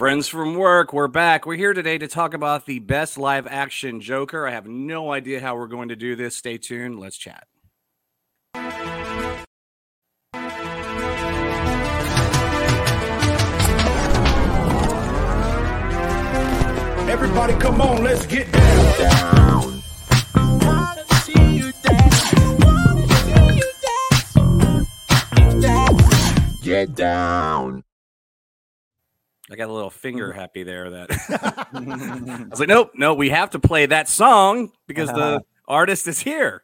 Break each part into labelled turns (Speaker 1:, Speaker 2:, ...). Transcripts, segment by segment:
Speaker 1: Friends from work, we're back. We're here today to talk about the best live action Joker. I have no idea how we're going to do this. Stay tuned. Let's chat.
Speaker 2: Everybody, come on, let's get down. Get down.
Speaker 1: I got a little finger happy there that I was like, nope, no, we have to play that song because the artist is here.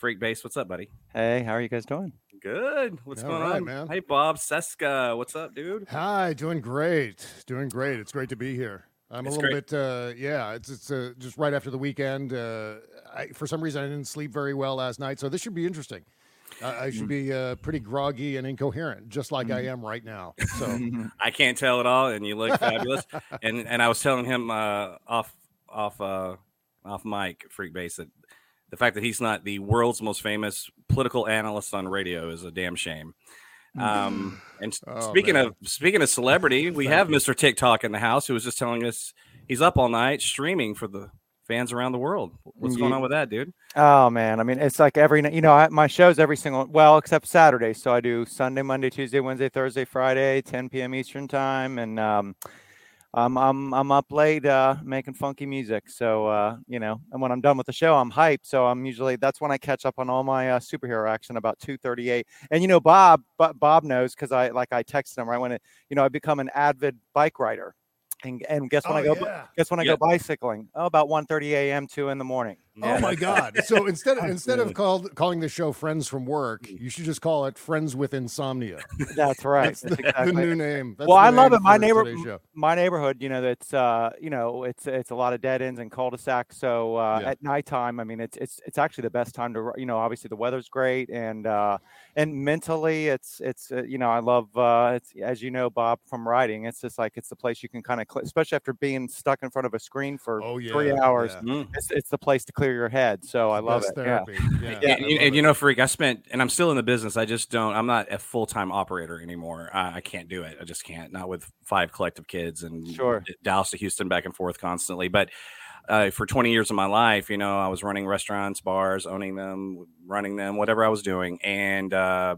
Speaker 1: Freekbass, what's up, buddy?
Speaker 3: Hey, how are you guys doing?
Speaker 1: Good. What's
Speaker 4: All
Speaker 1: going
Speaker 4: right,
Speaker 1: on,
Speaker 4: man.
Speaker 1: Hey, Bob Cesca, what's up, dude?
Speaker 4: Hi, doing great, doing great. It's great to be here. I'm
Speaker 1: It's
Speaker 4: a little
Speaker 1: great.
Speaker 4: bit, uh, yeah. It's it's uh, just right after the weekend. Uh, I, for some reason, I didn't sleep very well last night, so this should be interesting. I
Speaker 1: Mm.
Speaker 4: should be uh, pretty groggy and incoherent, just like I am right now. So
Speaker 1: I can't tell at all, and you look fabulous. and and I was telling him uh, off off uh, off mic, Freekbass, that the fact that he's not the world's most famous political analyst on radio is a damn shame. Um, and
Speaker 4: Oh,
Speaker 1: speaking
Speaker 4: man.
Speaker 1: of speaking of celebrity, we have Mr. TikTok in the house who was just telling us he's up all night streaming for the fans around the world. What's going on with that, dude?
Speaker 3: Oh man, I mean, it's like every. You know, I, my shows every single well, except Saturday. So I do Sunday, Monday, Tuesday, Wednesday, Thursday, Friday, 10 p.m. Eastern time, and um, I'm I'm I'm up late uh, making funky music. So uh, you know, and when I'm done with the show, I'm hyped. So I'm usually that's when I catch up on all my uh, superhero action about 2:38. And you know, Bob, but Bob knows because I like I texted him right when it. You know, I become an avid bike rider, and and guess when
Speaker 4: oh
Speaker 3: I go.
Speaker 4: yeah.
Speaker 3: Guess when I
Speaker 1: Yep.
Speaker 3: go bicycling? Oh, about 1:30 a.m. two in the morning.
Speaker 4: Oh my God! So instead instead of called calling the show "Friends from Work,"
Speaker 1: Mm.
Speaker 4: you should just call it "Friends with Insomnia."
Speaker 3: That's right.
Speaker 4: That's
Speaker 3: That's
Speaker 4: the,
Speaker 3: exactly
Speaker 4: the new name. That's
Speaker 3: well,
Speaker 4: the
Speaker 3: I love it. My neighbor, my neighborhood. You know, that's uh, you know, it's it's a lot of dead ends and cul-de-sacs. So uh,
Speaker 4: Yeah.
Speaker 3: at nighttime, I mean, it's it's it's actually the best time to you know. Obviously, the weather's great, and uh, and mentally, it's it's uh, you know, I love uh, it's as you know, Bob from writing, It's just like it's the place you can kind of, cl- especially after being stuck in front of a screen for
Speaker 4: Oh yeah.
Speaker 3: three hours.
Speaker 4: yeah.
Speaker 1: Mm.
Speaker 3: It's it's the place to clear your head. So I love
Speaker 4: Best
Speaker 3: it. Yeah.
Speaker 4: therapy. Yeah.
Speaker 1: Yeah,
Speaker 4: I
Speaker 1: and, you-
Speaker 4: love
Speaker 1: and you know, freak. I spent, and I'm still in the business. I just don't. I'm not a full time operator anymore. I, I can't do it. I just can't. Not with five collective kids and
Speaker 3: Sure.
Speaker 1: D- Dallas to Houston back and forth constantly. But uh, for 20 years of my life, you know, I was running restaurants, bars, owning them, running them, whatever I was doing, and uh,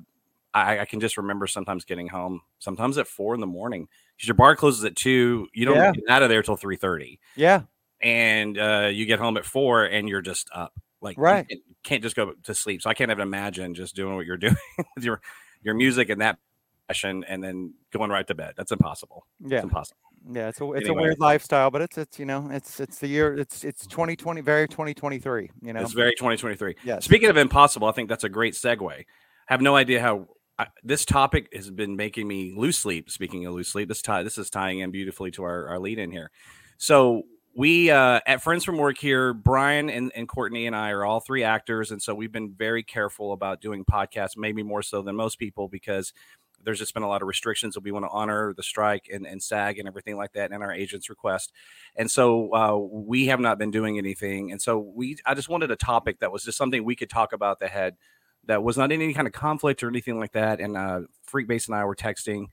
Speaker 1: I, I can just remember sometimes getting home, sometimes at four in the morning, because your bar closes at two. You don't
Speaker 3: Yeah.
Speaker 1: get out of there till three thirty
Speaker 3: yeah.
Speaker 1: And uh, you get home at four and you're just up. Like
Speaker 3: Right.
Speaker 1: can't, can't just go to sleep. So I can't even imagine just doing what you're doing with your your music and that passion and then going right to bed. That's impossible.
Speaker 3: Yeah.
Speaker 1: It's impossible.
Speaker 3: Yeah, it's a it's
Speaker 1: Anyway.
Speaker 3: a weird lifestyle, but it's it's you know it's it's the year it's it's 2020 very 2023. You know,
Speaker 1: It's very 2023.
Speaker 3: Yeah.
Speaker 1: Speaking of impossible, I think that's a great segue. I have no idea how I, this topic has been making me lose sleep. Speaking of lose sleep, this tie this is tying in beautifully to our, our lead in here. So we uh, at Friends from Work here, Brian and, and Courtney and I are all three actors, and so we've been very careful about doing podcasts, maybe more so than most people, because there's just been a lot of restrictions that we want to honor the strike and, and SAG and everything like that, and our agent's request. And so uh, we have not been doing anything. And so we, I just wanted a topic that was just something we could talk about that had that was not in any kind of conflict or anything like that. And uh, Freekbass and I were texting,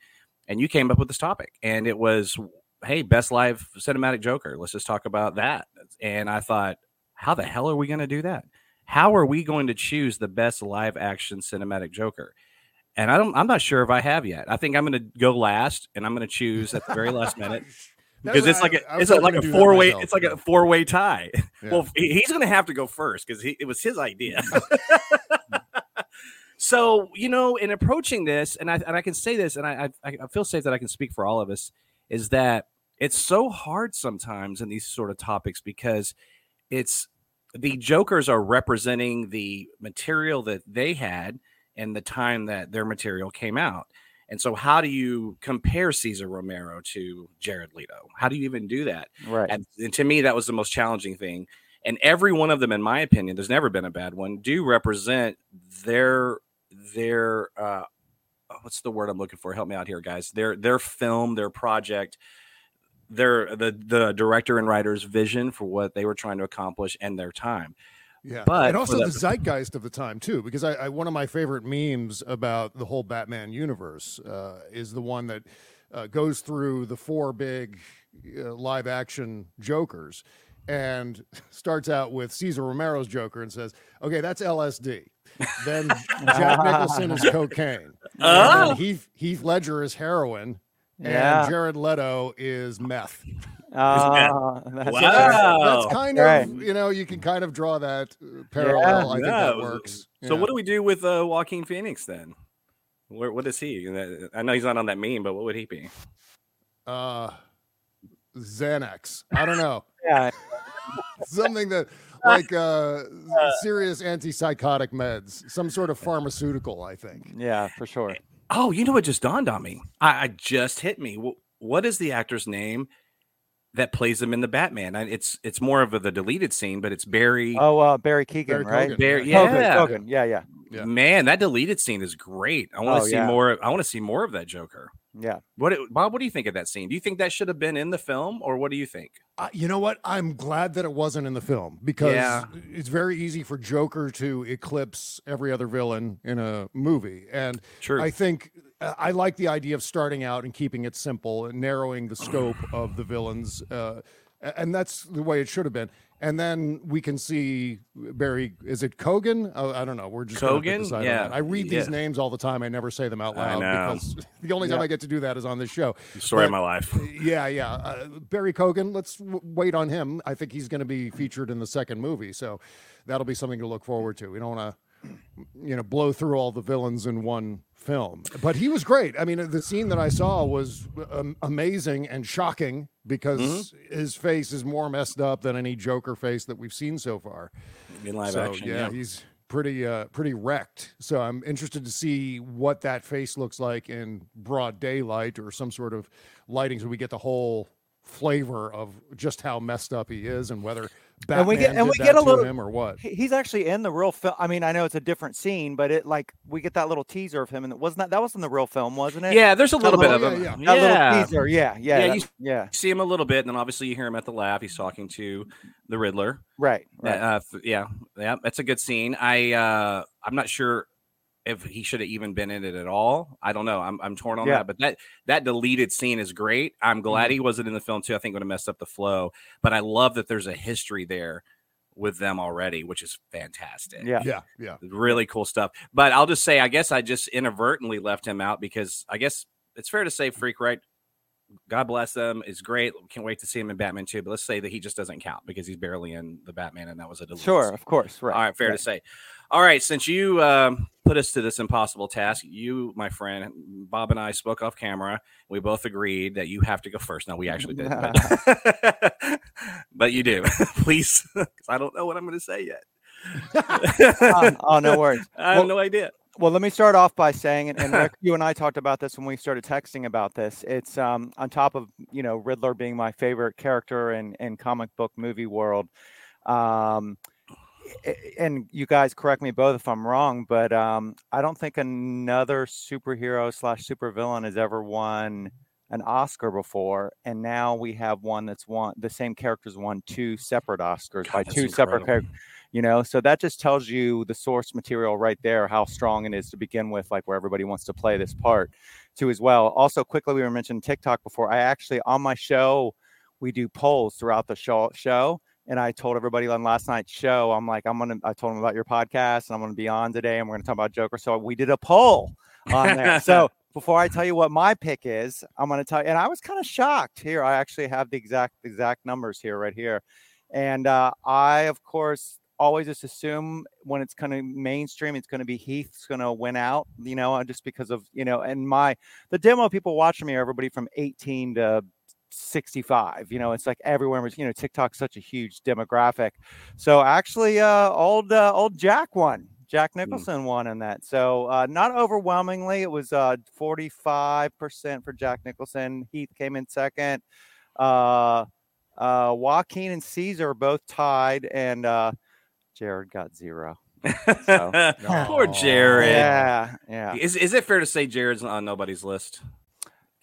Speaker 1: and you came up with this topic, and it was, hey, best live cinematic Joker. Let's just talk about that. And I thought, how the hell are we going to do that? How are we going to choose the best live action cinematic Joker? And I don't, I'm not sure if I have yet. I think I'm going to go last, and I'm going to choose at the very last minute because it's like
Speaker 4: I- I
Speaker 1: a, it's a, like a four way. It's like
Speaker 4: yeah.
Speaker 1: a four way tie.
Speaker 4: Yeah.
Speaker 1: Well, he's going to have to go first because it was his idea. so you know, in approaching this, and I and I can say this, and I I, I feel safe that I can speak for all of us, is that it's so hard sometimes in these sort of topics because it's the jokers are representing the material that they had and the time that their material came out. And so, how do you compare Cesar Romero to Jared Leto? How do you even do that?
Speaker 3: right?
Speaker 1: And, and to me, that was the most challenging thing. And every one of them, in my opinion, there's never been a bad one, do represent their their uh, what's the word I'm looking for? Help me out here, guys. Their their film, their project, their the the director and writer's vision for what they were trying to accomplish and their time.
Speaker 4: Yeah,
Speaker 1: But
Speaker 4: and also
Speaker 1: the-
Speaker 4: zeitgeist of the time too, because I, I one of my favorite memes about the whole Batman universe uh, is the one that uh, goes through the four big uh, live action Jokers and starts out with Cesar Romero's Joker and says, "Okay, that's LSD." Then Jack Nicholson is cocaine. And
Speaker 1: Oh.
Speaker 4: then Heath Heath Ledger is heroin.
Speaker 3: Yeah.
Speaker 4: And Jared Leto is meth.
Speaker 3: Uh, that's
Speaker 1: Wow.
Speaker 3: it.
Speaker 4: That's kind of
Speaker 3: Right.
Speaker 4: you know you can kind of draw that uh, parallel. I think that works.
Speaker 1: So
Speaker 4: Yeah.
Speaker 1: what do we do with uh, Joaquin Phoenix then? Where, what is he? I know he's not on that meme, but what would he be?
Speaker 4: uh Xanax. I don't know.
Speaker 3: Yeah.
Speaker 4: Something that like uh serious antipsychotic meds, some sort of pharmaceutical, I think.
Speaker 3: Yeah, for sure.
Speaker 1: Oh, you know what just dawned on me? I, I just hit me. What is the actor's name that plays him in the Batman? I, it's it's more of a, the deleted scene, but it's Barry.
Speaker 3: Oh, uh, Barry Keegan,
Speaker 4: Barry
Speaker 3: right?
Speaker 4: Keoghan.
Speaker 1: Barry,
Speaker 4: Yeah.
Speaker 3: Keoghan,
Speaker 1: yeah,
Speaker 3: yeah, yeah,
Speaker 4: yeah.
Speaker 1: man, that deleted scene is great. I want to
Speaker 3: Oh,
Speaker 1: see
Speaker 3: yeah.
Speaker 1: more. I want to see more of that Joker.
Speaker 3: Yeah.
Speaker 1: What, it- Bob? What do you think of that scene? Do you think that should have been in the film, or what do you think?
Speaker 4: Uh, you know what? I'm glad that it wasn't in the film because
Speaker 1: Yeah.
Speaker 4: it's very easy for Joker to eclipse every other villain in a movie. And
Speaker 1: True.
Speaker 4: I think uh, I like the idea of starting out and keeping it simple and narrowing the scope of the villains. Uh, a- and that's the way it should have been. And then we can see Barry. Is it Kogan? Oh, I don't know. We're just
Speaker 1: Kogan? Yeah.
Speaker 4: I read these
Speaker 1: yeah.
Speaker 4: names all the time. I never say them out loud because the only time I get to do that is on this show.
Speaker 1: Story of my life.
Speaker 4: Yeah, yeah. Uh, Barry Cogan, let's w- wait on him. I think he's going to be featured in the second movie, so that'll be something to look forward to. We don't want to, you know, blow through all the villains in one film. But he was great. I mean, the scene that I saw was um, amazing and shocking because
Speaker 1: Mm-hmm.
Speaker 4: his face is more messed up than any Joker face that we've seen so far.
Speaker 1: In live
Speaker 4: so,
Speaker 1: action,
Speaker 4: yeah,
Speaker 1: yeah.
Speaker 4: he's pretty uh pretty wrecked so i'm interested to see what that face looks like in broad daylight or some sort of lighting so we get the whole flavor of just how messed up he is and whether Batman
Speaker 3: And we get- and
Speaker 4: did
Speaker 3: we
Speaker 4: that
Speaker 3: get a little-
Speaker 4: him or what
Speaker 3: He's actually in the real film. I mean, I know it's a different scene, but it like we get that little teaser of him, and it wasn't that that was in the real film, wasn't it?
Speaker 1: Yeah, there's a little bit of
Speaker 4: yeah,
Speaker 1: him.
Speaker 4: yeah.
Speaker 3: That
Speaker 1: Yeah,
Speaker 3: little teaser. Yeah, yeah,
Speaker 1: Yeah, you-
Speaker 3: yeah.
Speaker 1: see him a little bit, and then obviously you hear him at the lab. He's talking to the Riddler.
Speaker 3: Right, right.
Speaker 1: Uh, yeah, yeah, that's a good scene. I uh, I'm not sure if he should have even been in it at all. I don't know. I'm I'm torn on
Speaker 3: Yeah.
Speaker 1: that. But that that deleted scene is great. I'm glad he wasn't in the film too. I think it would have messed up the flow. But I love that there's a history there with them already, which is fantastic.
Speaker 3: yeah.
Speaker 4: yeah yeah
Speaker 1: really cool stuff. But I'll just say, I guess I just inadvertently left him out because I guess it's fair to say Freak Right. God bless them is great. Can't wait to see him in Batman too. But let's say that he just doesn't count because he's barely in the Batman, and that was a deleted
Speaker 3: Sure, of course. Right.
Speaker 1: All right, fair
Speaker 3: right.
Speaker 1: to say. All right, since you um, put us to this impossible task, you, my friend, Bob and I spoke off camera. We both agreed that you have to go first. No, we actually did, but, but you do. Please, 'cause I don't know what I'm going to say yet.
Speaker 3: oh, oh, no worries.
Speaker 1: I have
Speaker 3: Well-
Speaker 1: no idea.
Speaker 3: Well, let me start off by saying, and, and Rick, you and I talked about this when we started texting about this. It's um, on top of you know Riddler being my favorite character in in comic book movie world. Um, and you guys correct me both if I'm wrong, but um, I don't think another superhero slash supervillain has ever won an Oscar before, and now we have one that's won the same characters won two separate Oscars by
Speaker 1: that's
Speaker 3: two separate
Speaker 1: incredible.
Speaker 3: characters you know so that just tells you the source material right there how strong it is to begin with like where everybody wants to play this part too as well also quickly we were mentioning tiktok before i actually on my show we do polls throughout the show show and i told everybody on last night's show i'm like i'm gonna i told them about your podcast and i'm gonna be on today and we're gonna talk about joker so we did a poll on there. So before i tell you what my pick is i'm gonna tell you and i was kind of shocked. Here i actually have the exact exact numbers here right here. And uh, i of course always just assume when it's kind of mainstream, it's going to be Heath's going to win out, you know, just because of, you know, and my, the demo people watching me are everybody from 18 to 65, you know, it's like everywhere, you know, TikTok's such a huge demographic. So actually, uh, old, uh, old Jack won. Jack Nicholson won in that. So uh, not overwhelmingly, it was uh, 45% for Jack Nicholson. Heath came in second. Uh, uh, Joaquin and Cesar both tied, and uh, Jared got zero. So,
Speaker 1: Poor Jared.
Speaker 3: yeah, yeah.
Speaker 1: Is is it fair to say Jared's on nobody's list?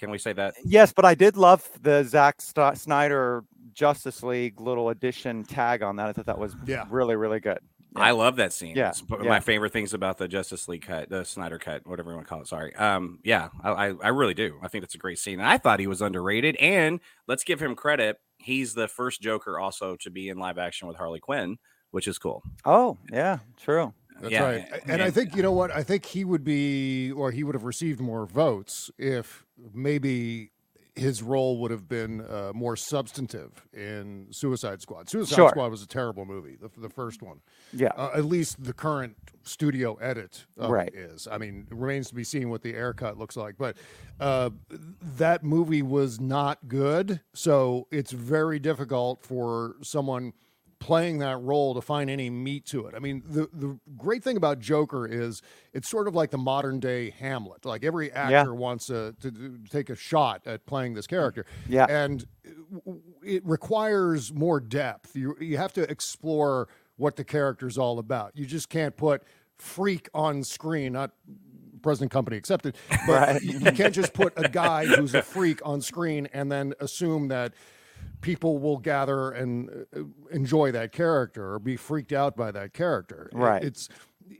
Speaker 1: Can we say that?
Speaker 3: Yes, but I did love the Zack St- Snyder Justice League little addition tag on that. I thought that was
Speaker 4: Yeah.
Speaker 3: really, really good.
Speaker 1: I love that scene.
Speaker 3: Yeah,
Speaker 1: It's
Speaker 3: yeah.
Speaker 1: my favorite things about the Justice League cut, the Snyder cut, whatever you want to call it. Sorry. Um, yeah, I, I, I really do. I think that's a great scene. And I thought he was underrated. And let's give him credit. He's the first Joker also to be in live action with Harley Quinn, which is cool.
Speaker 3: Oh, yeah, true.
Speaker 4: That's
Speaker 1: Yeah,
Speaker 4: right. And I think you know what? I think he would be, or he would have received more votes if maybe his role would have been uh, more substantive in Suicide Squad. Suicide
Speaker 3: Sure.
Speaker 4: Squad was a terrible movie, the, the first one.
Speaker 3: Yeah.
Speaker 4: Uh, at least the current studio edit
Speaker 3: Right.
Speaker 4: is. I mean, it remains to be seen what the Ayer cut looks like. But uh, that movie was not good. So it's very difficult for someone playing that role to find any meat to it. I mean, the, the great thing about Joker is it's sort of like the modern day Hamlet. Like every actor wants to, to, to take a shot at playing this character.
Speaker 3: Yeah.
Speaker 4: And it requires more depth. You you have to explore what the character's all about. You just can't put freak on screen, not present company accepted, but
Speaker 3: Right.
Speaker 4: you, you can't just put a guy who's a freak on screen and then assume that people will gather and uh, enjoy that character or be freaked out by that character.
Speaker 3: Right.
Speaker 4: it's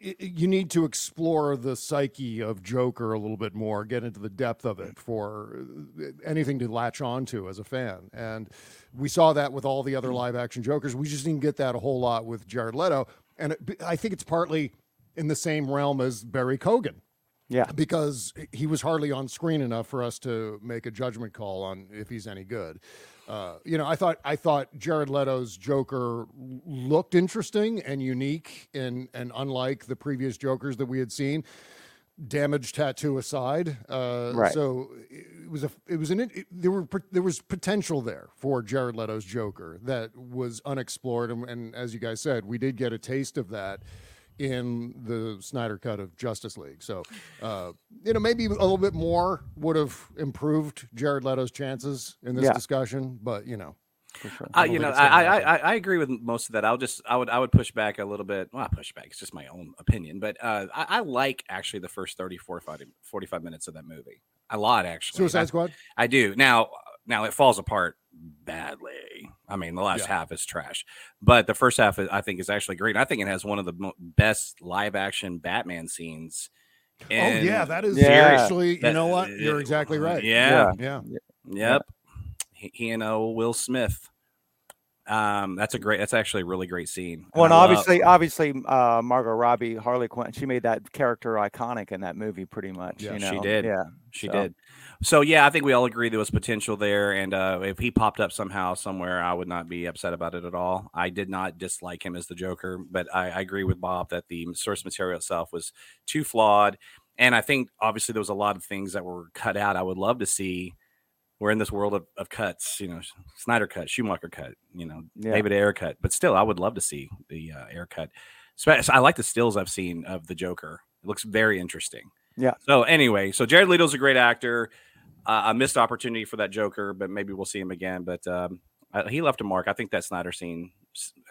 Speaker 4: it, you need to explore the psyche of Joker a little bit more, get into the depth of it for uh, anything to latch onto as a fan. And we saw that with all the other live action Jokers. We just didn't get that a whole lot with Jared Leto. And it, I think it's partly in the same realm as Barry Cogan
Speaker 3: Yeah.
Speaker 4: because he was hardly on screen enough for us to make a judgment call on if he's any good. Uh, you know, I thought I thought Jared Leto's Joker looked interesting and unique and and unlike the previous Jokers that we had seen. Damage tattoo aside, uh,
Speaker 3: Right.
Speaker 4: so it was a it was an it, there were there was potential there for Jared Leto's Joker that was unexplored, and, and as you guys said, we did get a taste of that in the Snyder cut of Justice League. So, uh, you know, maybe a little bit more would have improved Jared Leto's chances in this
Speaker 3: Yeah.
Speaker 4: discussion, but you know,
Speaker 3: For sure.
Speaker 1: Uh, you know, I, I. I I agree with most of that. I'll just I would I would push back a little bit. Well, not push back. It's just my own opinion, but uh, I, I like actually the first 30, 45, 45 minutes of that movie a lot. Actually,
Speaker 4: Suicide
Speaker 1: I,
Speaker 4: Squad.
Speaker 1: I do now. Now it falls apart badly. I mean, the last
Speaker 4: Yeah.
Speaker 1: half is trash, but the first half I think is actually great. I think it has one of the best live action Batman scenes.
Speaker 4: oh yeah, that is
Speaker 3: Yeah.
Speaker 4: seriously. You know what? You're exactly right.
Speaker 1: Yeah,
Speaker 4: yeah.
Speaker 1: Yep. He, he and uh, Will Smith. Um, that's a great. That's actually a really great scene.
Speaker 3: Well, and
Speaker 1: I love-
Speaker 3: obviously, obviously, uh, Margot Robbie, Harley Quinn, she made that character iconic in that movie, pretty much.
Speaker 4: Yeah,
Speaker 3: you
Speaker 1: she did.
Speaker 3: Yeah,
Speaker 1: she
Speaker 3: so-
Speaker 1: did. So yeah, I think we all agree there was potential there, and uh, if he popped up somehow somewhere, I would not be upset about it at all. I did not dislike him as the Joker, but I, I agree with Bob that the source material itself was too flawed, and I think obviously there was a lot of things that were cut out. I would love to see. We're in this world of, of cuts, you know, Snyder cut, Schumacher cut, you know,
Speaker 3: Yeah.
Speaker 1: David Ayer cut, but still, I would love to see the uh, Ayer cut. Spe- I like the stills I've seen of the Joker. It looks very interesting.
Speaker 3: Yeah.
Speaker 1: So anyway, so Jared Leto's a great actor. Uh, a missed opportunity for that Joker, but maybe we'll see him again. But um, uh, he left a mark. I think that Snyder scene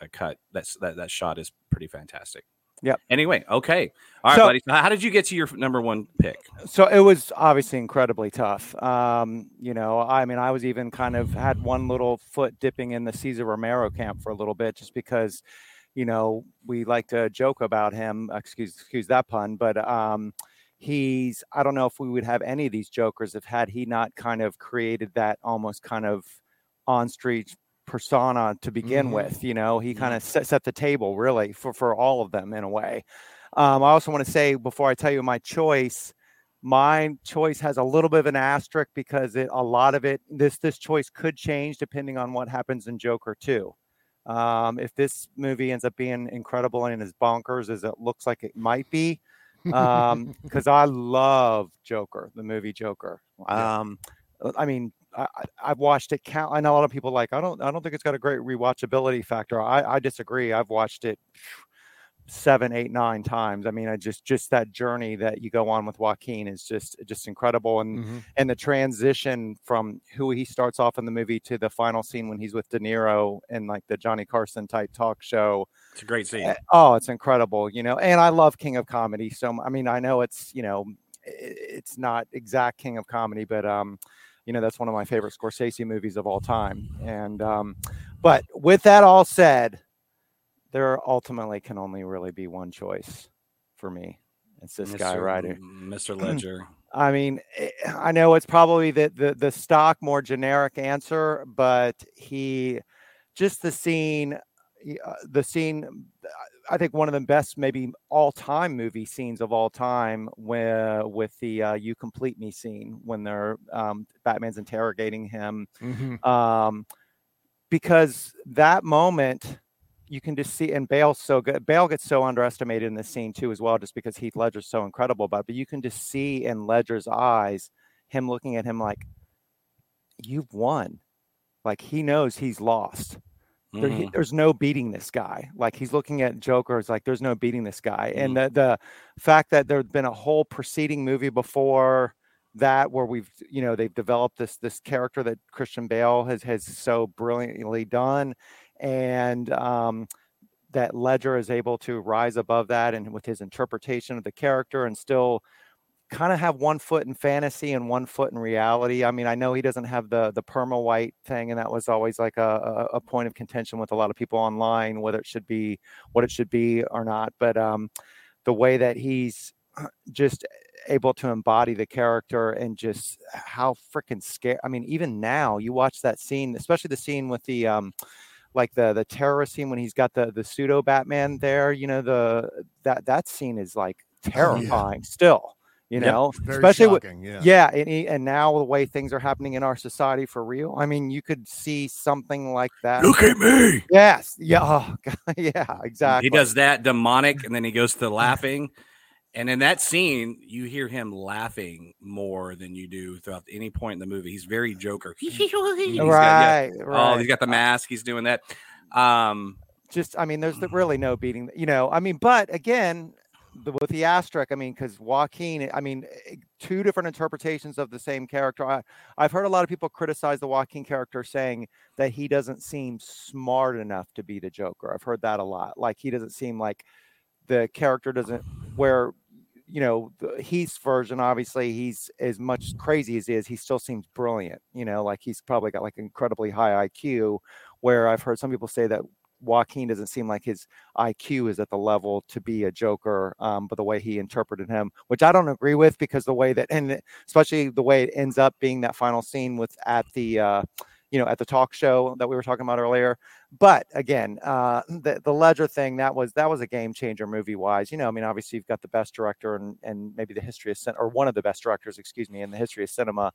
Speaker 1: uh, cut that's that that shot is pretty fantastic.
Speaker 3: Yep.
Speaker 1: Anyway, okay, all right,
Speaker 3: So-
Speaker 1: buddy. So how did you get to your number one pick?
Speaker 3: so it was obviously incredibly tough. Um, you know, I mean, I was even kind of had one little foot dipping in the Cesar Romero camp for a little bit, just because, you know, we like to joke about him. Excuse, excuse that pun, but um, he's. I don't know if we would have any of these jokers if had he not kind of created that almost kind of on street persona to begin
Speaker 4: Mhm.
Speaker 3: with. You know, he kind of set, set the table really for for all of them in a way. Um, I also want to say before I tell you my choice, my choice has a little bit of an asterisk because it a lot of it this this choice could change depending on what happens in Joker 2. Um, if this movie ends up being incredible and as bonkers as it looks like it might be, um, because I love Joker, the movie Joker. Um, I mean, I, I've watched it count. I know a lot of people like. I don't. I don't think it's got a great rewatchability factor. I, I disagree. I've watched it seven, eight, nine times. I mean, I just just that journey that you go on with Joaquin is just just incredible, and
Speaker 4: Mhm.
Speaker 3: and the transition from who he starts off in the movie to the final scene when he's with De Niro in like the Johnny Carson type talk show.
Speaker 1: It's a great scene.
Speaker 3: Uh, Oh, it's incredible, you know. And I love King of Comedy. So I mean, I know it's you know, it's not exact King of Comedy, but um, you know, that's one of my favorite Scorsese movies of all time. And um, but with that all said, there ultimately can only really be one choice for me. It's this guy right here.
Speaker 1: Mr. Ledger.
Speaker 3: I mean, eh, I know it's probably the, the the stock more generic answer, but he just the scene, uh, the scene. I think one of the best, maybe all time movie scenes of all time, where with the uh, "You Complete Me" scene when they're um, Batman's interrogating him,
Speaker 4: Mhm.
Speaker 3: um, because that moment you can just see, and Bale's so good. Bale gets so underestimated in this scene too, as well, just because Heath Ledger's so incredible about. It. But you can just see in Ledger's eyes him looking at him like, "You've won," like he knows he's lost. There, he,
Speaker 1: Mhm.
Speaker 3: there's no beating this guy. Like he's looking at Joker, it's like there's no beating this guy. And
Speaker 1: Mm-hmm.
Speaker 3: the the fact that there's been a whole preceding movie before that where we've you know they've developed this this character that Christian Bale has has so brilliantly done, and um, that Ledger is able to rise above that and with his interpretation of the character and still kind of have one foot in fantasy and one foot in reality. I mean, I know he doesn't have the the perma white thing, and that was always like a, a, point of contention with a lot of people online, whether it should be what it should be or not. But um, the way that he's just able to embody the character and just how freaking scary. I mean, even now you watch that scene, especially the scene with the um, like the the terrorist scene when he's got the the pseudo Batman there. You know, the that that scene is like terrifying still. You
Speaker 1: Yep.
Speaker 3: know,
Speaker 4: Very
Speaker 3: especially with
Speaker 4: yeah.
Speaker 3: yeah, and, and now the way things are happening in our society for real. I mean, you could see something like that.
Speaker 1: Look at me.
Speaker 3: Yes, yeah, oh, God, yeah, exactly.
Speaker 1: He does that demonic, and then he goes to laughing. And in that scene, you hear him laughing more than you do throughout any point in the movie. He's very Joker. He's got- yeah.
Speaker 3: right,
Speaker 1: Oh, he's got the mask. He's doing that. Um,
Speaker 3: just i mean there's really no beating you know i mean but again the, with the asterisk i mean because joaquin i mean eh, two different interpretations of the same character. I, i've heard a lot of people criticize the joaquin character saying that he doesn't seem smart enough to be the joker. I've heard that a lot. Like he doesn't seem like the character doesn't where you know the heath's version obviously he's as much crazy as he is he still seems brilliant you know? Like he's probably got like incredibly high iq where i've heard some people say that Joaquin doesn't seem like his IQ is at the level to be a Joker, um, but the way he interpreted him, which I don't agree with, because the way that, and especially the way it ends up being that final scene with at the, uh, you know, at the talk show that we were talking about earlier. But again, uh, the the Ledger thing that was that was a game changer movie wise. You know, I mean, obviously you've got the best director and and maybe the history of cin- or one of the best directors, excuse me, in the history of cinema,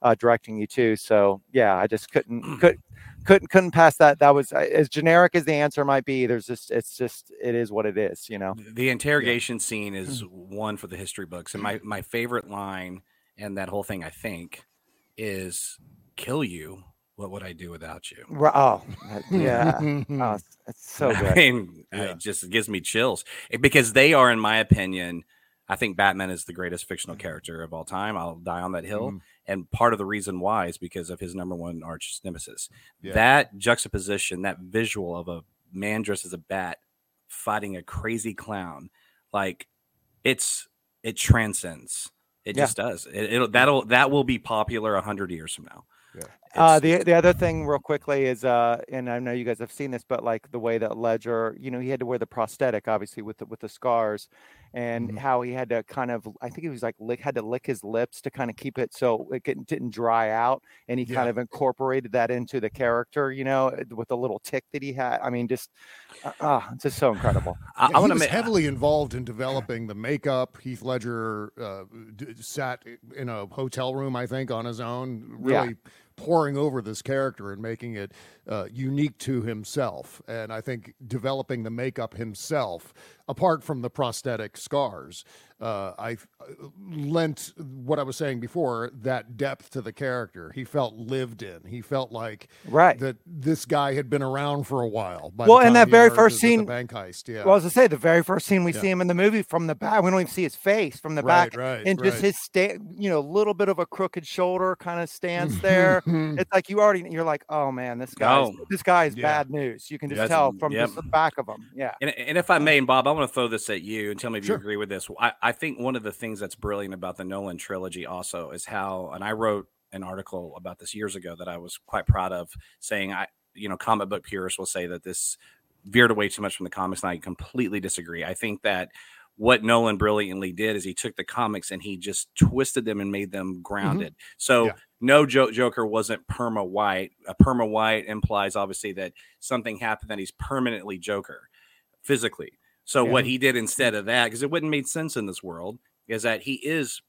Speaker 3: uh, directing you too. So yeah, I just couldn't could couldn't couldn't pass that. That was as generic as the answer might be. There's just it's just it is what it is. You know.
Speaker 1: the interrogation scene is one for the history books. And my, my favorite line and that whole thing, I think, is kill you. What would I do without you?
Speaker 3: Ri- Oh yeah. oh, it's, it's so
Speaker 1: I mean,
Speaker 4: Yeah.
Speaker 1: it just gives me chills Eh, because they are, in my opinion, I think Batman is the greatest fictional character of all time. I'll die on that hill.
Speaker 4: Mhm.
Speaker 1: And part of the reason why is because of his number one arch nemesis.
Speaker 4: Yeah.
Speaker 1: That juxtaposition, that visual of a man dressed as a bat fighting a crazy clown, like it's it transcends. It
Speaker 3: Yeah.
Speaker 1: just does. It, it'll that'll that will be popular a hundred years from now.
Speaker 4: Yeah.
Speaker 3: Uh, the the other thing, real quickly, is uh, and I know you guys have seen this, but like the way that Ledger, you know, he had to wear the prosthetic, obviously with the with the scars, and
Speaker 4: Mhm.
Speaker 3: how he had to kind of, I think he was like lick had to lick his lips to kind of keep it so it didn't- didn't dry out, and he kind of incorporated that into the character, you know, uh, with the little tick that he had. I mean, just uh, ah, it's just so incredible.
Speaker 1: I,
Speaker 4: Yeah,
Speaker 1: I
Speaker 4: he was
Speaker 1: make
Speaker 4: heavily involved in developing the makeup. Heath Ledger uh, d- sat in a hotel room, I think, on his own,
Speaker 3: Yeah.
Speaker 4: Pouring over this character and making it uh, unique to himself. And I think developing the makeup himself, apart from the prosthetic scars, uh, I lent what I was saying before that depth to the character. He felt lived in. He felt like
Speaker 3: Right.
Speaker 4: that this guy had been around for a while. By
Speaker 3: Well,
Speaker 4: the
Speaker 3: and that very first
Speaker 4: with the
Speaker 3: scene-
Speaker 4: bank heist, yeah.
Speaker 3: Well, as I say, the very first scene we
Speaker 4: Yeah.
Speaker 3: see him in the movie from the back, we don't even see his face from the
Speaker 4: Right,
Speaker 3: back,
Speaker 4: right,
Speaker 3: and just
Speaker 4: right.
Speaker 3: his sta- you know, little bit of a crooked shoulder kind of stance mm-hmm. there. Mm-hmm. it's like you already you're like, oh man, this guy,
Speaker 1: Oh.
Speaker 3: this guy is
Speaker 4: Yeah.
Speaker 3: bad news. You can just
Speaker 1: That's-
Speaker 3: tell from
Speaker 1: yep.
Speaker 3: just the back of him. Yeah,
Speaker 1: And, and if I may, and Bob, I want to throw this at you and tell me if
Speaker 4: Sure.
Speaker 1: you agree with this. I, I think one of the things that's brilliant about the Nolan trilogy also is how, and I wrote an article about this years ago that I was quite proud of, saying I, you know, comic book purists will say that this veered away too much from the comics, and I completely disagree. I think that what Nolan brilliantly did is he took the comics and he just twisted them and made them mm-hmm. grounded. So
Speaker 4: Yeah.
Speaker 1: no jo- Joker wasn't perma white. A perma white implies obviously that something happened that he's permanently Joker physically. So
Speaker 4: Yeah.
Speaker 1: what he did instead of that, because it wouldn't make sense in this world, is that he is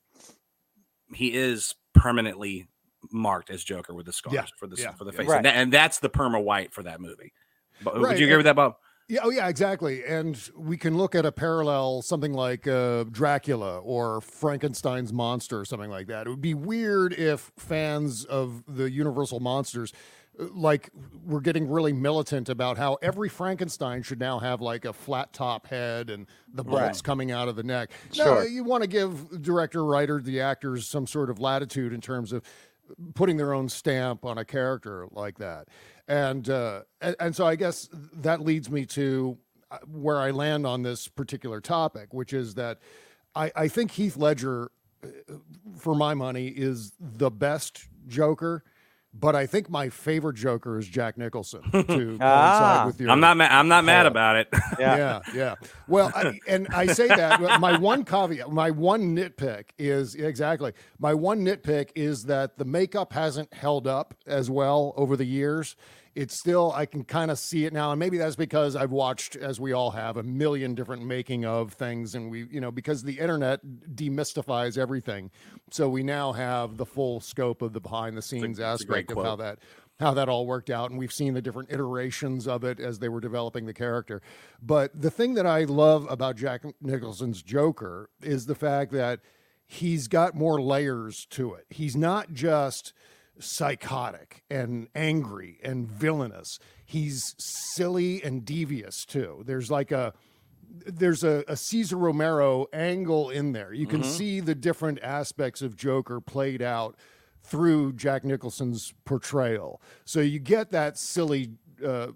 Speaker 1: he is permanently marked as Joker with the scars
Speaker 4: Yeah.
Speaker 1: for the
Speaker 4: Yeah.
Speaker 1: for the
Speaker 4: Yeah.
Speaker 1: face,
Speaker 3: Right.
Speaker 1: and, that, and that's the perma white for that movie. But,
Speaker 4: Right,
Speaker 1: Would you agree
Speaker 4: and-
Speaker 1: with that, Bob?
Speaker 4: Yeah, oh yeah, exactly. And we can look at a parallel, something like uh, Dracula or Frankenstein's monster, or something like that. It would be weird if fans of the Universal monsters, like, we're getting really militant about how every Frankenstein should now have like a flat top head and the bolts
Speaker 3: Right.
Speaker 4: coming out of the neck. No,
Speaker 3: Sure.
Speaker 4: you want to give director, writer, the actors some sort of latitude in terms of putting their own stamp on a character like that and uh and, and so i guess that leads me to uh, where i land on this particular topic which is that i i think heath ledger uh, for my money is the best joker but i think my favorite joker is jack nicholson to
Speaker 3: Ah.
Speaker 4: with your
Speaker 1: I'm not. Ma- I'm not mad
Speaker 4: Paul.
Speaker 1: about it.
Speaker 3: Yeah.
Speaker 4: yeah, yeah. Well, I, and I say that my one caveat, my one nitpick is exactly my one nitpick is that the makeup hasn't held up as well over the years. It's still I can kind of see it now, and maybe that's because I've watched, as we all have, a million different making of things, and we, you know, because the internet demystifies everything, so we now have the full scope of the behind the scenes
Speaker 1: a
Speaker 4: aspect of how that how that all worked out and we've seen the different iterations of it as they were developing the character. But the thing that i love about jack nicholson's joker is the fact that he's got more layers to it. He's not just psychotic and angry and villainous he's silly and devious too there's like a there's a, a Cesar Romero angle in there. You can see the different aspects of Joker played out through Jack Nicholson's portrayal. So you get that silly uh,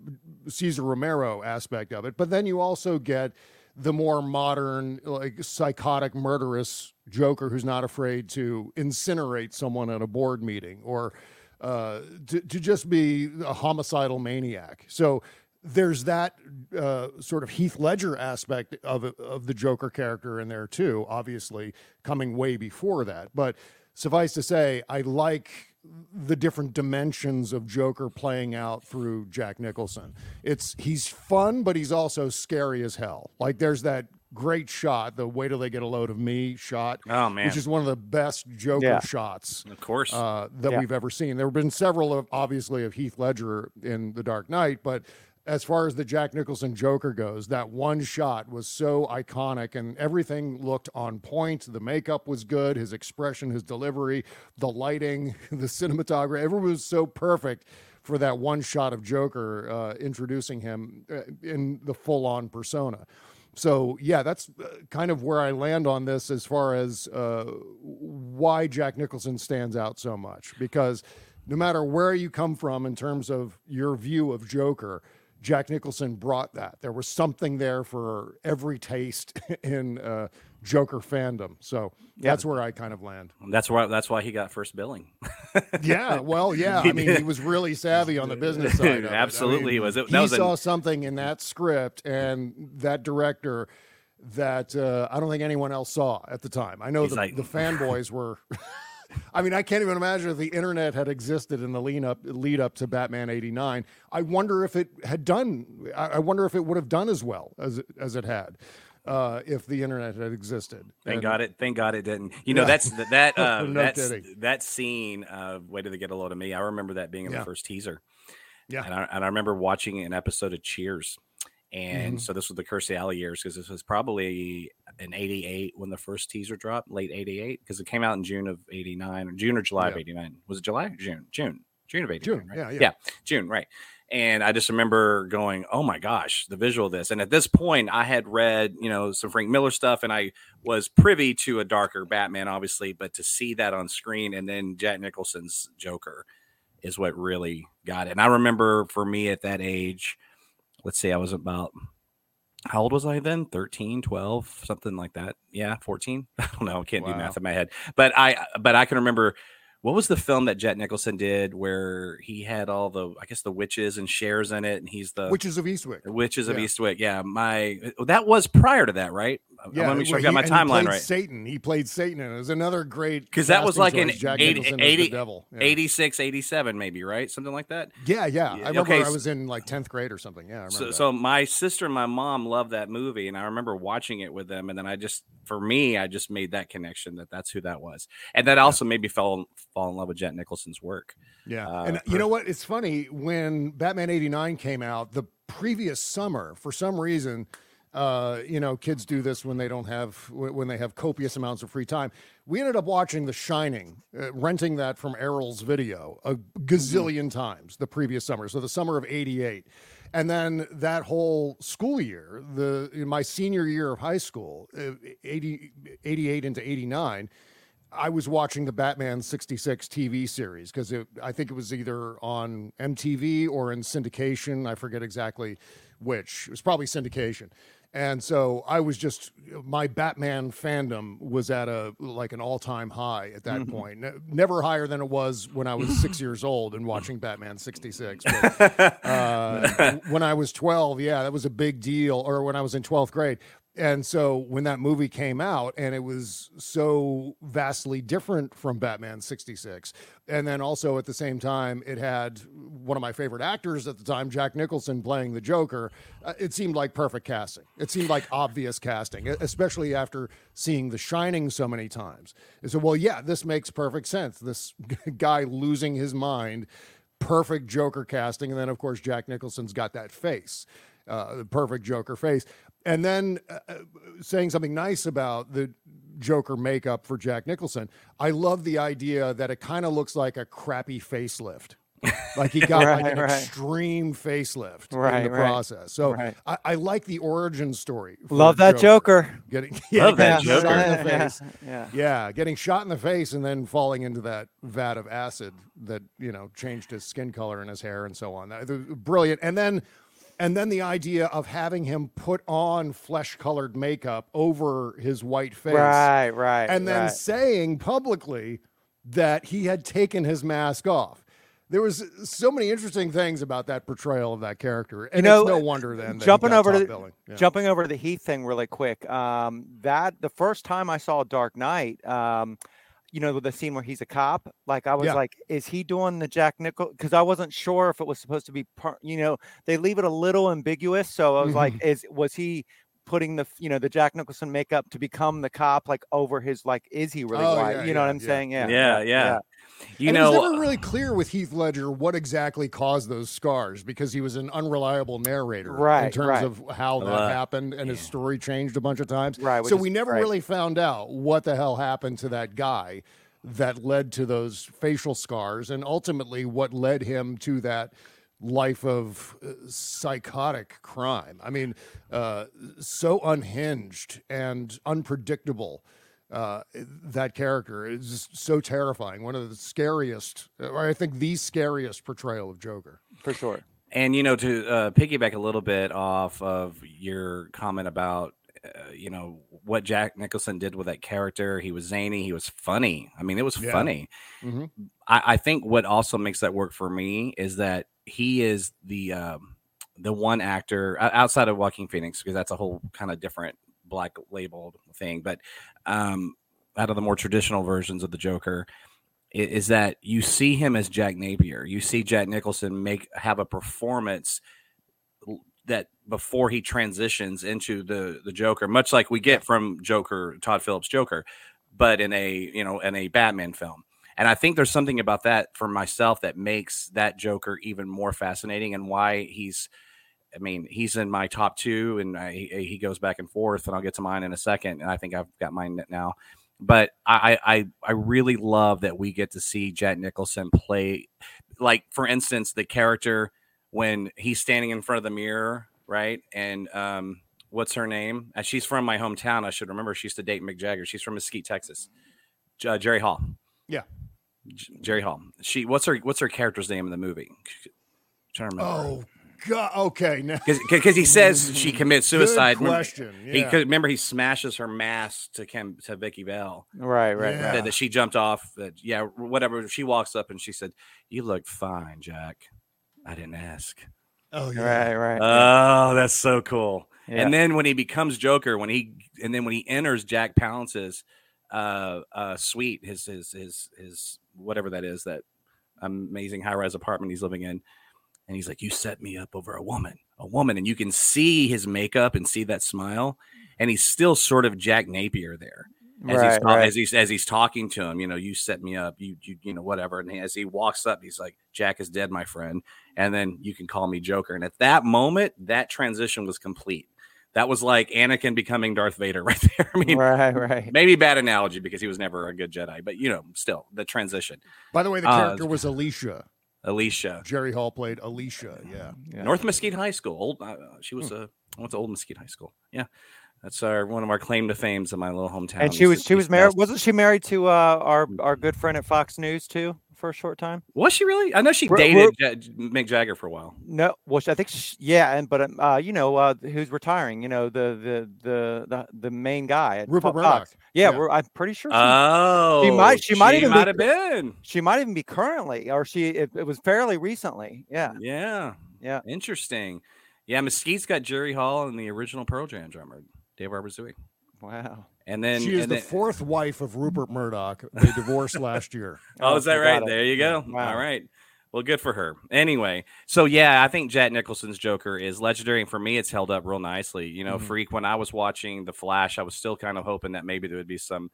Speaker 4: Cesar Romero aspect of it, but then you also get the more modern, like psychotic, murderous Joker who's not afraid to incinerate someone at a board meeting or uh, to, to just be a homicidal maniac. So there's that uh, sort of Heath Ledger aspect of of the Joker character in there too. Obviously, coming way before that, but suffice to say, I like the different dimensions of Joker playing out through Jack Nicholson. It's he's fun, but he's also scary as hell. Like there's that great shot, the "Wait till they get a load of me" shot,
Speaker 1: Oh man,
Speaker 4: which is one of the best Joker
Speaker 3: Yeah.
Speaker 4: shots
Speaker 1: of course.
Speaker 4: uh, that
Speaker 3: Yeah.
Speaker 4: we've ever seen. There have been several of obviously of Heath Ledger in The Dark Knight, but as far as the Jack Nicholson Joker goes, that one shot was so iconic and everything looked on point. The makeup was good, his expression, his delivery, the lighting, the cinematography, everyone was so perfect for that one shot of Joker uh, introducing him uh, in the full on persona. So yeah, that's uh, kind of where I land on this as far as uh, why Jack Nicholson stands out so much. Because no matter where you come from in terms of your view of Joker, Jack Nicholson brought that. There was something there for every taste in uh, Joker fandom. So that's where I kind of land.
Speaker 1: that's why. That's why he got first billing.
Speaker 4: Yeah, well, yeah. I mean, he was really savvy on the business side. Of it. I
Speaker 1: Absolutely,
Speaker 4: mean,
Speaker 1: he was. It-
Speaker 4: he
Speaker 1: was a-
Speaker 4: saw something in that script and that director that uh, I don't think anyone else saw at the time. I know the,
Speaker 1: like-
Speaker 4: the fanboys were. I mean, I can't even imagine if the internet had existed in the lead up lead up to Batman '89. I wonder if it had done. I wonder if it would have done as well as it, as it had uh, if the internet had existed.
Speaker 1: Thank
Speaker 4: And-
Speaker 1: God it. Thank God it didn't. You know,
Speaker 4: Yeah.
Speaker 1: that's that. Uh,
Speaker 4: No
Speaker 1: that's
Speaker 4: kidding.
Speaker 1: that scene. Uh, Way did they get a load of me? I remember that being in
Speaker 4: Yeah.
Speaker 1: the first teaser.
Speaker 4: Yeah.
Speaker 1: and I, and I remember watching an episode of Cheers. And
Speaker 4: Mhm.
Speaker 1: so this was the Kirstie Alley years because this was probably in '88 when the first teaser dropped, late '88 because it came out in June of '89 or June or July of '89. Was it July? June? June? June of '89?
Speaker 4: June,
Speaker 1: right?
Speaker 4: yeah, yeah.
Speaker 1: yeah, June, right? And I just remember going, "Oh my gosh, the visual of this!" And at this point, I had read, you know, some Frank Miller stuff, and I was privy to a darker Batman, obviously, but to see that on screen and then Jack Nicholson's Joker is what really got it. And I remember for me at that age, let's see, I was about how old was I then? 13, 12, something like that. Yeah, 14. I don't know. I can't do math in my head. But I but I can remember what was the film that Jack Nicholson did where he had all the I guess the witches and shares in it, and he's the
Speaker 4: Witches of Eastwick.
Speaker 1: the witches of
Speaker 4: yeah.
Speaker 1: Eastwick. Yeah, my oh, that was prior to that, right? I want to make sure I got my
Speaker 4: he-
Speaker 1: timeline right.
Speaker 4: Satan. He played Satan, and it was another great
Speaker 1: Because that was like in
Speaker 4: choice, Jack
Speaker 1: 80, 80
Speaker 4: devil. Yeah.
Speaker 1: 86, 87, maybe, right? Something like that.
Speaker 4: Yeah, yeah.
Speaker 1: Yeah,
Speaker 4: I remember
Speaker 1: okay,
Speaker 4: I was in like tenth grade or something. Yeah,
Speaker 1: So,
Speaker 4: that.
Speaker 1: so my sister and my mom loved that movie, and I remember watching it with them. And then I just, for me, I just made that connection that that's who that was, and that also made me fall fall in love with Jack Nicholson's work.
Speaker 4: Yeah.
Speaker 1: Uh,
Speaker 4: and you know what? It's funny when Batman 89 came out, the previous summer, for some reason, uh, you know, kids do this when they don't have, when they have copious amounts of free time. We ended up watching The Shining, uh, renting that from Errol's video a gazillion times the previous summer. So the summer of 88. And then that whole school year, the in my senior year of high school, uh, 80, 88 into 89, I was watching the Batman 66 TV series because I think it was either on MTV or in syndication. I forget exactly which. It was probably syndication. And so I was just my Batman fandom was at a like an all-time high at that point. Ne- Never higher than it was when I was 6 years old and watching Batman 66. But, uh, when I was 12, yeah, that was a big deal or when I was in 12th grade. And so when that movie came out and it was so vastly different from Batman 66, and then also at the same time, it had one of my favorite actors at the time, Jack Nicholson, playing the Joker, uh, it seemed like perfect casting. It seemed like obvious casting, especially after seeing The Shining so many times. And so, well, yeah, this makes perfect sense. This guy losing his mind, perfect Joker casting. And then, of course, Jack Nicholson's got that face uh, the perfect Joker face. And then uh, uh, saying something nice about the Joker makeup for Jack Nicholson. I love the idea that it kind of looks like a crappy facelift. like he got like an
Speaker 3: right.
Speaker 4: extreme facelift in the
Speaker 3: right,
Speaker 4: process. So
Speaker 3: right.
Speaker 4: I, I like the origin story.
Speaker 3: Love that Joker.
Speaker 4: Getting,
Speaker 1: Love that
Speaker 4: getting shot
Speaker 1: Joker.
Speaker 4: in the face.
Speaker 3: Yeah.
Speaker 4: Yeah, getting shot in the face and then falling into that vat of acid that you know changed his skin color and his hair and so on. That- that- Brilliant. And then, and then the idea of having him put on flesh-colored makeup over his white face,
Speaker 3: Right, right.
Speaker 4: and then
Speaker 3: right.
Speaker 4: saying publicly that he had taken his mask off. There was so many interesting things about that portrayal of that character, and
Speaker 3: know,
Speaker 4: it's no wonder then that
Speaker 3: jumping over to
Speaker 4: billing. Yeah.
Speaker 3: jumping over to the Heath thing really quick. Um, that the first time I saw Dark Knight, um, you know, the scene where he's a cop, like I was
Speaker 4: Yeah.
Speaker 3: like, is he doing the Jack Nichol? Because I wasn't sure if it was supposed to be, par- you know, they leave it a little ambiguous. So I was like,
Speaker 4: Mm-hmm.
Speaker 3: is was he putting the, you know, the Jack Nicholson makeup to become the cop, like over his, like, is he really
Speaker 4: Oh, yeah,
Speaker 3: you know what I'm
Speaker 4: yeah.
Speaker 3: saying? Yeah,
Speaker 1: Yeah, yeah. You
Speaker 4: and
Speaker 1: know,
Speaker 4: it was never really clear with Heath Ledger what exactly caused those scars because he was an unreliable narrator in terms
Speaker 3: right.
Speaker 4: of how that
Speaker 1: Uh,
Speaker 4: happened, and his story changed a bunch of times.
Speaker 3: Right,
Speaker 4: So
Speaker 3: is
Speaker 4: we never
Speaker 3: right.
Speaker 4: really found out what the hell happened to that guy that led to those facial scars, and ultimately what led him to that life of uh, psychotic crime. I mean, uh, so unhinged and unpredictable uh, that character is so terrifying. One of the scariest, or I think the scariest portrayal of Joker.
Speaker 3: for sure.
Speaker 1: And you know, to uh, piggyback a little bit off of your comment about, uh, you know, what Jack Nicholson did with that character, he was zany, he was funny. I mean, it was
Speaker 4: Yeah.
Speaker 1: funny.
Speaker 4: Mhm.
Speaker 1: I, I think what also makes that work for me is that he is the um, the one actor outside of Joaquin Phoenix because that's a whole kind of different black labeled thing, but um, out of the more traditional versions of the Joker, is that you see him as Jack Napier. You see Jack Nicholson make have a performance that before he transitions into the the Joker, much like we get from Joker Todd Phillips Joker, but in a you know in a Batman film. And I think there's something about that for myself that makes that Joker even more fascinating and why he's I mean, he's in my top two, and I, he, he goes back and forth, and I'll get to mine in a second. And I think I've got mine now. But I, I, I really love that we get to see Jack Nicholson play, like for instance, the character when he's standing in front of the mirror, right? And um, what's her name? Uh, she's from my hometown. I should remember. She used to date Mick Jagger. She's from Mesquite, Texas. Uh, Jerry Hall.
Speaker 4: Yeah.
Speaker 1: J- Jerry Hall. She. What's her What's her character's name in the movie? trying to remember.
Speaker 4: Oh God. Okay. Now,
Speaker 1: because he says she commits suicide.
Speaker 4: Good question.
Speaker 1: He
Speaker 4: Yeah.
Speaker 1: could remember he smashes her mask to Kim to Vicki Vale.
Speaker 3: Right, right,
Speaker 4: Yeah.
Speaker 1: That, that she jumped off. That yeah, whatever. She walks up and she said, "You look fine, Jack." I didn't ask.
Speaker 4: oh yeah.
Speaker 3: Right, right.
Speaker 1: Oh, that's so cool.
Speaker 3: Yeah.
Speaker 1: And then when he becomes Joker, when he and then when he enters Jack Palance's uh uh suite, his his his his whatever that is, that amazing high rise apartment he's living in, and he's like, "You set me up over a woman, a woman," and you can see his makeup and see that smile, and he's still sort of Jack Napier there. As, he's
Speaker 3: right,
Speaker 1: ta-
Speaker 3: right.
Speaker 1: as he's as he's talking to him, you know, you set me up, you you you know whatever. And as he walks up, he's like, "Jack is dead, my friend," and then you can call me Joker. And at that moment, that transition was complete. That was like Anakin becoming Darth Vader right there. I mean,
Speaker 3: right, right.
Speaker 1: maybe bad analogy because he was never a good Jedi, but you know, still the transition.
Speaker 4: By the way, the
Speaker 1: Uh,
Speaker 4: character was Alicia.
Speaker 1: Alicia,
Speaker 4: Jerry Hall played Alicia. Yeah.
Speaker 3: Yeah.
Speaker 1: North Mesquite High School. Old, uh, she was a I went to Old Mesquite High School. Yeah, that's our one of our claim to fames in my little hometown.
Speaker 3: And she was she was married. Wasn't she married to uh, our our good friend at Fox News too for a short time?
Speaker 1: Was she really? I know she
Speaker 3: We're-
Speaker 1: dated Ja- Mick Jagger for a while.
Speaker 3: No, well, she- I think she, yeah, and but um, uh, you know uh, who's retiring? You know the the the the, the main guy,
Speaker 4: Rupert
Speaker 3: Fo-
Speaker 4: Murdoch.
Speaker 3: Yeah,
Speaker 4: Yeah.
Speaker 3: we're, I'm pretty sure she,
Speaker 1: Oh,
Speaker 3: might- she might even be-
Speaker 1: might have been.
Speaker 3: she might even be currently, or she it, it was fairly recently. Yeah,
Speaker 1: Yeah,
Speaker 3: Yeah.
Speaker 1: Interesting. Yeah, Mesquite's got Jerry Hall and the original Pearl Jam drummer, Dave Abbruzzese.
Speaker 3: wow.
Speaker 1: And then
Speaker 4: she is the
Speaker 1: then-
Speaker 4: fourth wife of Rupert Murdoch. They divorced last year.
Speaker 1: Oh, is that
Speaker 3: forgot
Speaker 1: right?
Speaker 3: it.
Speaker 1: There you go.
Speaker 3: Wow.
Speaker 1: All right. Well, good for her. Anyway, so yeah, I think Jack Nicholson's Joker is legendary, and for me, it's held up real nicely. You know,
Speaker 3: Mm-hmm.
Speaker 4: Mhm.
Speaker 1: Freak. When I was watching The Flash, I was still kind of hoping that maybe there would be some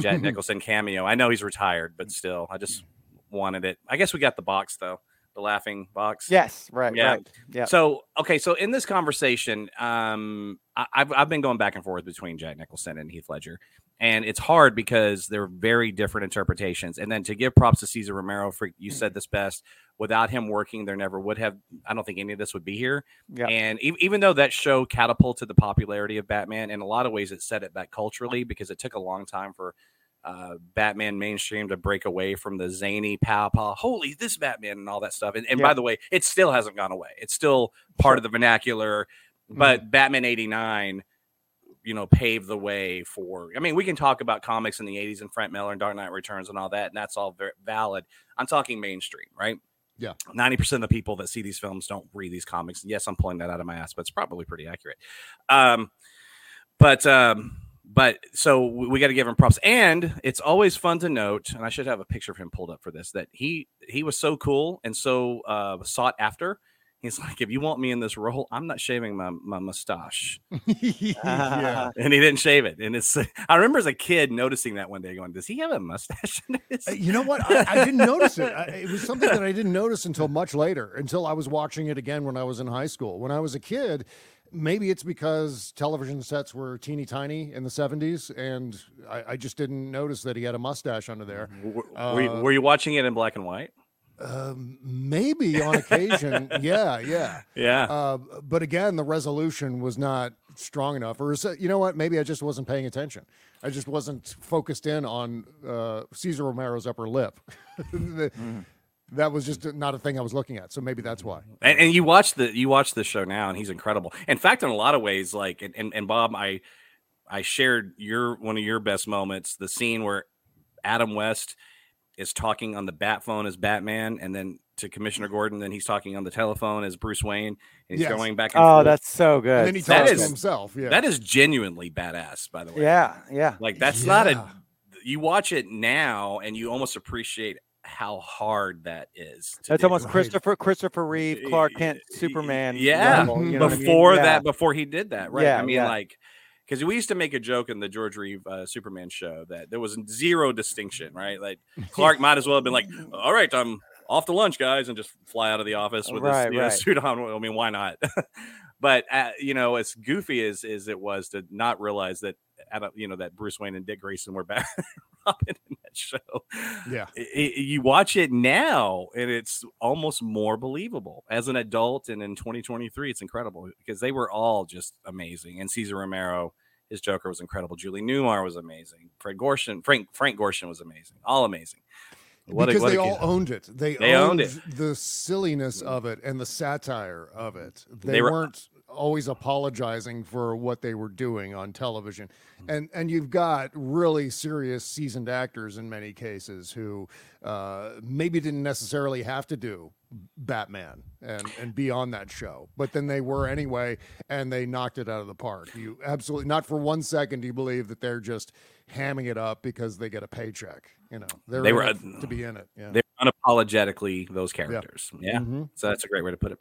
Speaker 1: Jack Nicholson cameo. I know he's retired, but still, I just wanted it. I guess we got the box though, the laughing box.
Speaker 3: Yes, right,
Speaker 1: Yeah.
Speaker 3: right. Yeah.
Speaker 1: So okay, so in this conversation, um, I, I've I've been going back and forth between Jack Nicholson and Heath Ledger, and it's hard because they're very different interpretations. And then to give props to Cesar Romero, for you said this best. Without him working, there never would have. I don't think any of this would be here.
Speaker 3: Yeah.
Speaker 1: And e- even though that show catapulted the popularity of Batman, in a lot of ways, it set it back culturally because it took a long time for uh, Batman mainstream to break away from the zany pow pow, holy this Batman and all that stuff. And, and
Speaker 3: Yeah.
Speaker 1: by the way, it still hasn't gone away. It's still part of the vernacular, but Batman 89, you know, paved the way for. I mean, we can talk about comics in the 80s and Frank Miller and Dark Knight Returns and all that, and that's all very valid. I'm talking mainstream, right?
Speaker 4: Yeah.
Speaker 1: 90% of the people that see these films don't read these comics. Yes, I'm pulling that out of my ass, but it's probably pretty accurate. Um, but um, but so we, we got to give him props, and it's always fun to note, and I should have a picture of him pulled up for this. That he he was so cool and so uh, sought after. He's like, if you want me in this role, I'm not shaving my, my mustache,
Speaker 4: yeah.
Speaker 1: and he didn't shave it. And it's I remember as a kid noticing that one day, going, does he have a mustache? in his-"
Speaker 4: Uh, You know what? I, I didn't notice it. I, it was something that I didn't notice until much later, until I was watching it again when I was in high school. When I was a kid, maybe it's because television sets were teeny tiny in the 70s, and I, I just didn't notice that he had a mustache under there.
Speaker 1: W- were, you,
Speaker 4: Uh,
Speaker 1: were you watching it in black and white?
Speaker 4: Um, maybe on occasion. yeah, yeah.
Speaker 1: Yeah.
Speaker 4: Uh, but again, the resolution was not strong enough, or is you know what? Maybe I just wasn't paying attention. I just wasn't focused in on uh, Cesar Romero's upper lip. The- That was just not a thing I was looking at, so maybe that's why.
Speaker 1: and, and you watch the you watch the show now and he's incredible in fact in a lot of ways like and, and, and bob i i shared your one of your best moments the scene where adam west is talking on the bat phone as batman and then to commissioner gordon then he's talking on the telephone as bruce wayne and he's
Speaker 4: Yes.
Speaker 1: going back and
Speaker 3: Oh,
Speaker 1: forth.
Speaker 3: that's so good.
Speaker 4: And then he talks
Speaker 1: is-
Speaker 4: to himself. Yeah,
Speaker 1: that is genuinely badass by the way
Speaker 3: yeah, yeah.
Speaker 1: like that's not
Speaker 4: Yeah.
Speaker 1: a you watch it now and you almost appreciate how hard that is to
Speaker 3: That's
Speaker 1: do.
Speaker 3: almost
Speaker 4: Right.
Speaker 3: Christopher Christopher Reeve, Clark Kent, Superman.
Speaker 1: Yeah,
Speaker 3: level, you know what I mean?
Speaker 1: before
Speaker 3: Yeah.
Speaker 1: that, before he did that, right?
Speaker 3: Yeah,
Speaker 1: I mean,
Speaker 3: yeah.
Speaker 1: like, because we used to make a joke in the George Reeve uh, Superman show that there was zero distinction, right? Like Clark might as well have been like, "All right, I'm off to lunch, guys," and just fly out of the office with
Speaker 3: Right,
Speaker 1: his you know, suit on. I mean, why not? but uh, you know, as goofy as as it was to not realize that, a, you know, that Bruce Wayne and Dick Grayson were back Robin in that show.
Speaker 4: yeah.
Speaker 1: I- I- you watch it now and it's almost more believable as an adult and in 2023 it's incredible because they were all just amazing and cesar romero his joker was incredible julie newmar was amazing fred gorshin frank frank gorshin was amazing all amazing What a-
Speaker 4: because
Speaker 1: what
Speaker 4: they
Speaker 1: a-
Speaker 4: all owned it. They,
Speaker 1: They owned
Speaker 4: owned, the silliness mm. of it and the satire of it. They,
Speaker 1: They were-
Speaker 4: weren't always apologizing for what they were doing on television.
Speaker 1: Mm-hmm.
Speaker 4: And and you've got really serious seasoned actors in many cases who uh, maybe didn't necessarily have to do Batman and and be on that show, but then they were anyway, and they knocked it out of the park. You absolutely not for one second do you believe that they're just hamming it up because they get a paycheck. You know, they're
Speaker 1: They were, uh,
Speaker 4: to be in it. Yeah.
Speaker 1: They're unapologetically those characters. Yeah.
Speaker 4: Mhm.
Speaker 1: So that's a great way to put it.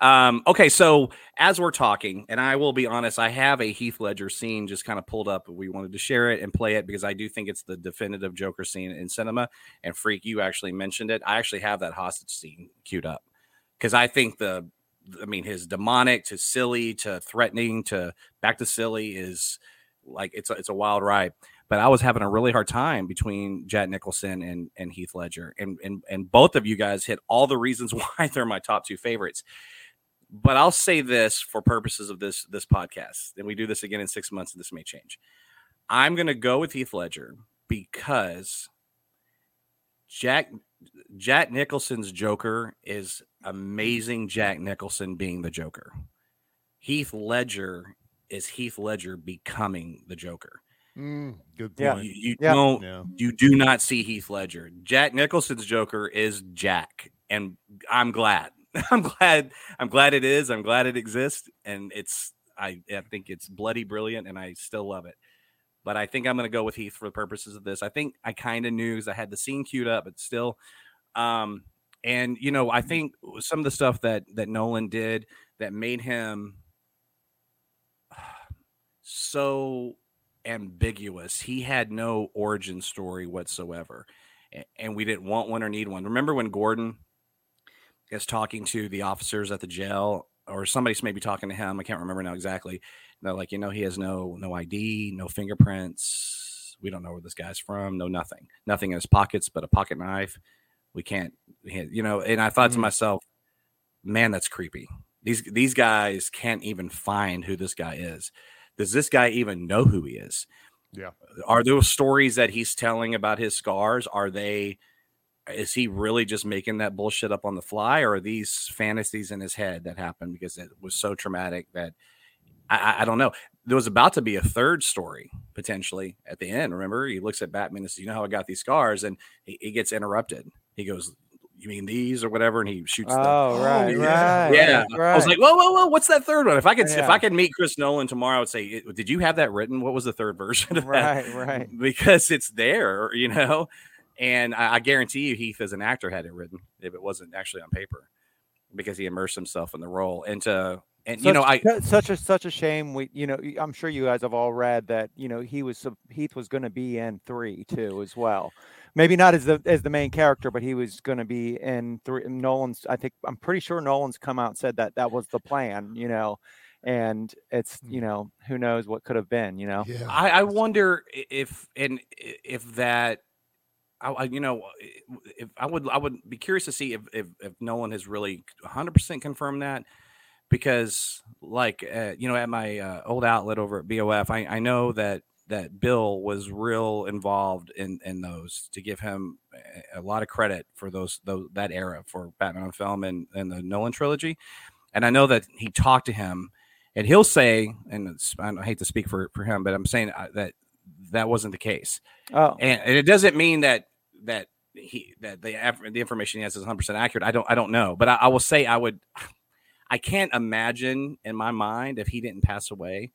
Speaker 1: Um, okay, so as we're talking, and I will be honest, I have a Heath Ledger scene just kind of pulled up. We wanted to share it and play it because I do think it's the definitive Joker scene in cinema. And Freak, you actually mentioned it. I actually have that hostage scene queued up because I think the, I mean, his demonic to silly to threatening to back to silly is like it's a, it's a wild ride. But I was having a really hard time between Jack Nicholson and and Heath Ledger, and and and both of you guys hit all the reasons why they're my top two favorites. But I'll say this for purposes of this this podcast, and we do this again in six months, and this may change. I'm going to go with Heath Ledger because Jack Jack Nicholson's Joker is amazing. Jack Nicholson being the Joker. Heath Ledger is Heath Ledger becoming the Joker.
Speaker 4: Mm, good
Speaker 3: Yeah.
Speaker 4: point.
Speaker 1: You, you
Speaker 3: Yeah.
Speaker 1: don't
Speaker 4: Yeah.
Speaker 1: you do not see Heath Ledger. Jack Nicholson's Joker is Jack, and I'm glad. I'm glad. I'm glad it is. I'm glad it exists, and it's. I, I think it's bloody brilliant, and I still love it. But I think I'm going to go with Heath for the purposes of this. I think I kind of knew because I had the scene queued up, but still. Um, and you know, I think some of the stuff that that Nolan did that made him so ambiguous. He had no origin story whatsoever. And we didn't want one or need one. Remember when Gordon is talking to the officers at the jail, or somebody's maybe talking to him. I can't remember now exactly. They're like, you know, he has no no ID, no fingerprints. We don't know where this guy's from. No nothing. Nothing in his pockets but a pocket knife. We can't, you know. And I thought to
Speaker 4: Mhm.
Speaker 1: myself, man, that's creepy. These these guys can't even find who this guy is. Does this guy even know who he is?
Speaker 4: Yeah.
Speaker 1: Are those stories that he's telling about his scars? Are they? Is he really just making that bullshit up on the fly, or are these fantasies in his head that happened because it was so traumatic that I, I- I don't know. There was about to be a third story potentially at the end. Remember, he looks at Batman and says, "You know how I got these scars," and he, he gets interrupted. He goes, "You mean these or whatever?" And he shoots. the,
Speaker 3: Oh, oh right,
Speaker 4: yeah.
Speaker 3: right.
Speaker 1: yeah,
Speaker 3: right.
Speaker 1: I was like, whoa, whoa, whoa! What's that third one? If I could, if I could meet Chris Nolan tomorrow, I would say, did you have that written? What was the third version of that?
Speaker 3: right, right.
Speaker 1: Because it's there, you know. And I, I guarantee you, Heath as an actor had it written if it wasn't actually on paper, because he immersed himself in the role. And to and you know, I
Speaker 3: Such- such a such a shame. We, you know, i'm sure you guys have all read that. You know, he was sup- Heath was going to be in three too as well. Maybe not as the as the main character, but he was going to be in three. Nolan's. I think I'm pretty sure Nolan's come out and said that that was the plan. You know, and it's you mm. know who knows what could have been. You know.
Speaker 4: Yeah.
Speaker 1: I, I wonder if and if that, I, I- you know, if I would I would be curious to see if if, if Nolan has really 100 percent confirmed that because like uh, you know at my uh, old outlet over at BOF, I, I know that that Bill was real involved in in those to give him a- lot of credit for those those that era for Batman on film and and the Nolan trilogy, and I know that he talked to him and he'll say, and it's, I hate to speak for, for him, but I'm saying uh, that that wasn't the case,
Speaker 3: Oh,
Speaker 1: and, and it doesn't mean that that he that the the information he has is 100 percent accurate. I don't I don't know, but I, I will say I would, I can't imagine in my mind if he didn't pass away,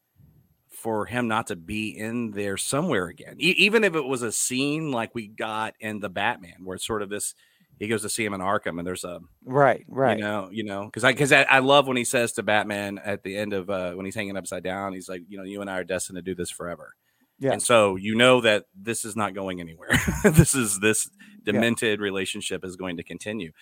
Speaker 1: for him not to be in there somewhere again, E- even if it was a scene like we got in the Batman, where it's sort of this. He goes to see him in Arkham, and there's a
Speaker 3: right, right.
Speaker 1: you know, you know, because I because I, I love when he says to Batman at the end of uh, when he's hanging upside down, he's like, you know, you and I are destined to do this forever.
Speaker 3: Yeah.
Speaker 1: And so you know that this is not going anywhere. this is this demented relationship is going to continue.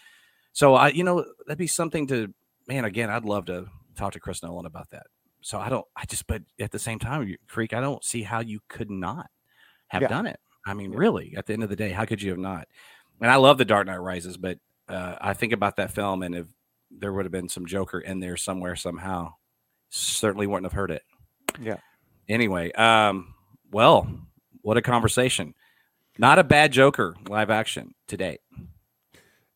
Speaker 1: So I, you know, that'd be something to man. Again, I'd love to talk to Chris Nolan about that. So I don't, I just, but at the same time, freak, I don't see how you could not have
Speaker 3: Yeah.
Speaker 1: done it. I mean,
Speaker 3: Yeah.
Speaker 1: really, at the end of the day, how could you have not? And I love the Dark Knight Rises, but uh, I think about that film, and if there would have been some Joker in there somewhere somehow, certainly wouldn't have heard it.
Speaker 3: Yeah.
Speaker 1: Anyway, um, well, what a conversation. Not a bad Joker live action to date.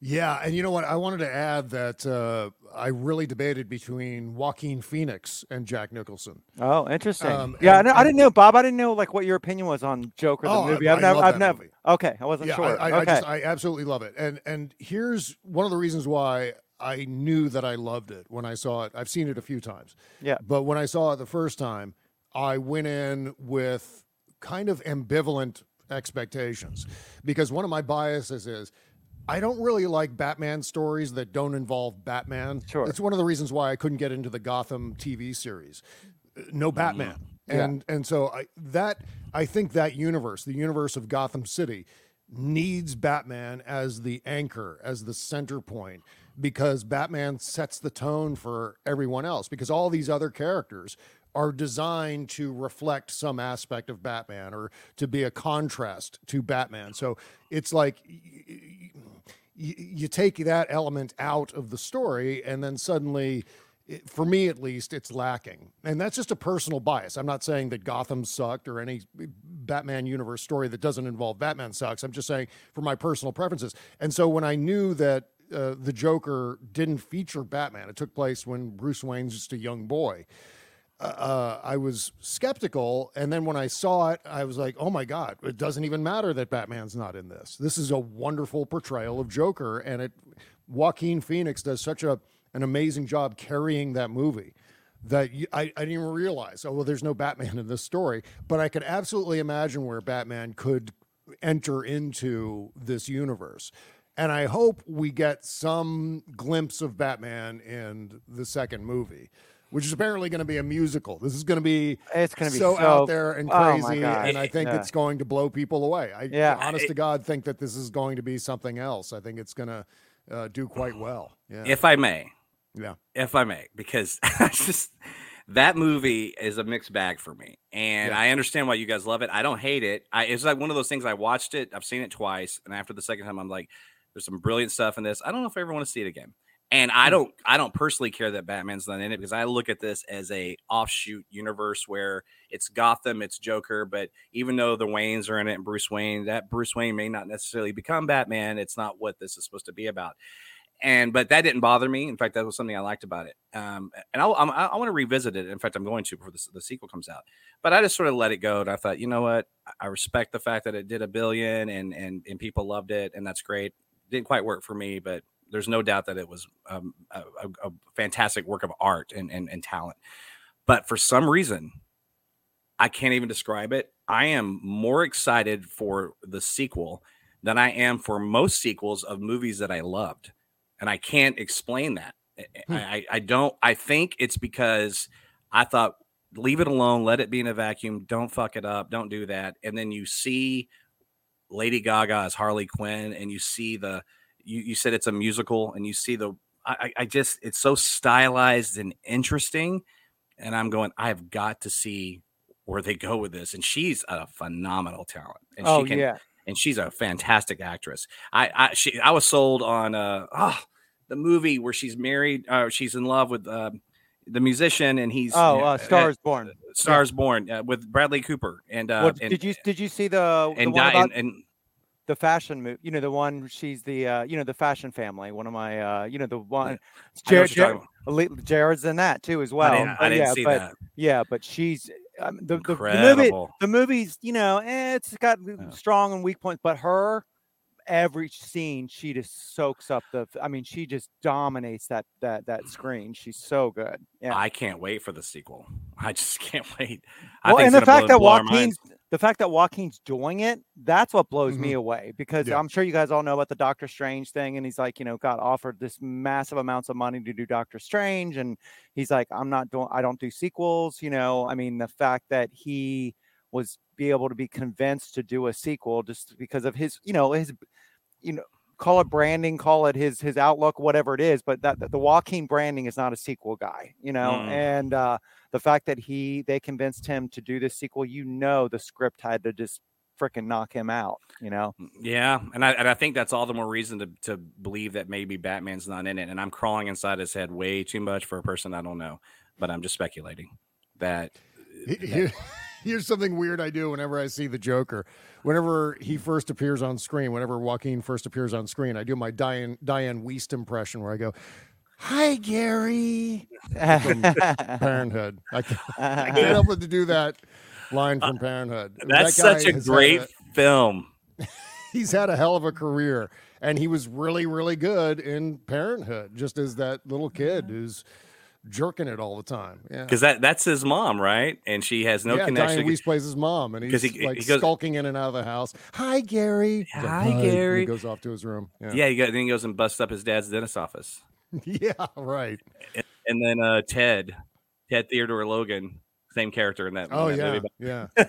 Speaker 4: Yeah, and you know what? I wanted to add that uh, I really debated between Joaquin Phoenix and Jack Nicholson.
Speaker 3: Oh, interesting.
Speaker 4: Um,
Speaker 3: yeah, I,
Speaker 4: and-
Speaker 3: know, I didn't know, Bob. I didn't know like what your opinion was on Joker the
Speaker 4: Oh,
Speaker 3: movie.
Speaker 4: I
Speaker 3: I've never,
Speaker 4: love
Speaker 3: I've
Speaker 4: that
Speaker 3: never.
Speaker 4: movie.
Speaker 3: Okay, I wasn't
Speaker 4: yeah,
Speaker 3: sure.
Speaker 4: I, I,
Speaker 3: okay,
Speaker 4: I just I absolutely love it. And and here's one of the reasons why I knew that I loved it when I saw it. I've seen it a few times.
Speaker 3: Yeah.
Speaker 4: But when I saw it the first time, I went in with kind of ambivalent expectations because one of my biases is I don't really like Batman stories that don't involve Batman.
Speaker 3: Sure.
Speaker 4: It's one of the reasons why I couldn't get into the Gotham TV series. No mm. Batman.
Speaker 3: Yeah.
Speaker 4: And and so I that I think that universe, the universe of Gotham City, needs Batman as the anchor, as the center point, because Batman sets the tone for everyone else. Because all these other characters are designed to reflect some aspect of Batman or to be a contrast to Batman. So it's like y- y- you take that element out of the story, and then suddenly it- for me at least, it's lacking. And that's just a personal bias. I'm not saying that Gotham sucked or any Batman universe story that doesn't involve Batman sucks. I'm just saying for my personal preferences. And so when I knew that uh, the Joker didn't feature Batman, it took place when Bruce Wayne's just a young boy. Uh, I was skeptical, and then when I saw it, I was like, "Oh my god! It doesn't even matter that Batman's not in this. This is a wonderful portrayal of Joker, and it Joaquin Phoenix does such a an amazing job carrying that movie that you, I, I didn't even realize. Oh well, there's no Batman in this story, but I could absolutely imagine where Batman could enter into this universe. And I hope we get some glimpse of Batman in the second movie, which is apparently going to be a musical. This is going to be
Speaker 3: It's gonna be
Speaker 4: so,
Speaker 3: so-
Speaker 4: out there and
Speaker 3: oh
Speaker 4: crazy,
Speaker 3: God.
Speaker 4: and I think
Speaker 3: Yeah.
Speaker 4: it's going to blow people away. I
Speaker 3: Yeah.
Speaker 4: honest to God think that this is going to be something else. I think it's going to uh, do quite well. Yeah,
Speaker 1: If I may,
Speaker 4: yeah.
Speaker 1: if I may, because just that movie is a mixed bag for me, and
Speaker 4: Yeah.
Speaker 1: I understand why you guys love it. I don't hate it. I, it's like one of those things. I watched it. I've seen it twice, and after the second time, I'm like, "There's some brilliant stuff in this." I don't know if I ever want to see it again. And I
Speaker 4: Hmm.
Speaker 1: don't, I don't personally care that Batman's not in it because I look at this as a offshoot universe where it's Gotham, it's Joker, but even though the Waynes are in it and Bruce Wayne, that Bruce Wayne may not necessarily become Batman. It's not what this is supposed to be about and but that didn't bother me. In fact, that was something I liked about it. Um, and I'll, I'm, I, I want to revisit it. In fact, I'm going to before the, the sequel comes out. But I just sort of let it go, and I thought, you know what? I respect the fact that it did a billion, and and and people loved it, and that's great. Didn't quite work for me, but there's no doubt that it was um, a, a, fantastic work of art and, and and talent. But for some reason, I can't even describe it. I am more excited for the sequel than I am for most sequels of movies that I loved and I can't explain that.
Speaker 4: Hmm.
Speaker 1: I, I don't. I think it's because I thought leave it alone, let it be in a vacuum, don't fuck it up, don't do that, and then you see Lady Gaga as Harley Quinn, and you see the you, you said it's a musical, and you see the I, I just it's so stylized and interesting, and I'm going I've got to see where they go with this, and she's a phenomenal talent, and
Speaker 3: oh
Speaker 1: she can
Speaker 3: yeah,
Speaker 1: and she's a fantastic actress. I I she I was sold on uh oh, the movie where she's married, uh, she's in love with uh, the musician, and he's
Speaker 3: oh,
Speaker 1: uh,
Speaker 3: uh, Stars Born.
Speaker 1: Stars Born uh, with Bradley Cooper, and uh,
Speaker 3: What,
Speaker 1: and,
Speaker 3: did you did you see the the
Speaker 1: and, di-
Speaker 3: about
Speaker 1: and, and
Speaker 3: the fashion movie? You know the one she's the uh, you know the fashion family. One of my uh, you know the one.
Speaker 1: Know
Speaker 3: Jared,
Speaker 1: what you're talking
Speaker 3: Jared, Jared's in that too as well.
Speaker 1: I didn't, I didn't
Speaker 3: yeah,
Speaker 1: see
Speaker 3: but,
Speaker 1: that.
Speaker 3: Yeah, but she's um, the, the, the movie. The movie's you know eh, it's got
Speaker 1: Yeah.
Speaker 3: strong and weak points, but her every scene she just soaks up the. I mean, she just dominates that that that screen. She's so good. Yeah.
Speaker 1: I can't wait for the sequel. I just can't wait. I
Speaker 3: well, and the fact
Speaker 1: blow-
Speaker 3: that
Speaker 1: blow.
Speaker 3: Joaquin's the fact that Joaquin's doing it, that's what blows me
Speaker 4: Mhm.
Speaker 3: away because
Speaker 4: Yeah.
Speaker 3: I'm sure you guys all know about the Doctor Strange thing. And he's like, you know, got offered this massive amounts of money to do Doctor Strange. And he's like, I'm not doing, I don't do sequels. You know, I mean, the fact that he was be able to be convinced to do a sequel just because of his, you know, his, you know, call it branding, call it his his outlook, whatever it is. But that the Joaquin branding is not a sequel guy, you know.
Speaker 1: Mm.
Speaker 3: And uh, the fact that he they convinced him to do this sequel, you know, the script had to just freaking knock him out, you know.
Speaker 1: Yeah, and I and I think that's all the more reason to to believe that maybe Batman's not in it. And I'm crawling inside his head way too much for a person I don't know, but I'm just speculating that.
Speaker 4: Here- uh, Here's something weird I do whenever I see the Joker. Whenever he first appears on screen, whenever Joaquin first appears on screen, I do my Diane Dianne Wiest impression where I go, "Hi, Gary." Parenthood. I can't, I can't help but to do that line from Parenthood.
Speaker 1: Uh, that's
Speaker 4: That
Speaker 1: such a
Speaker 4: has had
Speaker 1: great film.
Speaker 4: he's had a hell of a career, and he was really, really good in Parenthood, just as that little kid who's jerking it all the time. Yeah.
Speaker 1: Because that that's his mom, right? And she has no
Speaker 4: yeah,
Speaker 1: connection.
Speaker 4: Diane Weiss plays his mom, and he's
Speaker 1: he-
Speaker 4: like
Speaker 1: he goes-
Speaker 4: skulking in and out of the house. Hi, Gary. He's like,
Speaker 1: Hi,
Speaker 4: and
Speaker 1: Gary.
Speaker 4: He goes off to his room. Yeah,
Speaker 1: yeah, he got, then he goes and busts up his dad's dentist office.
Speaker 4: yeah, right.
Speaker 1: And then uh, Ted, Ted Theodore Logan, same character in that. in
Speaker 4: Oh
Speaker 1: that
Speaker 4: yeah,
Speaker 1: movie.
Speaker 4: yeah.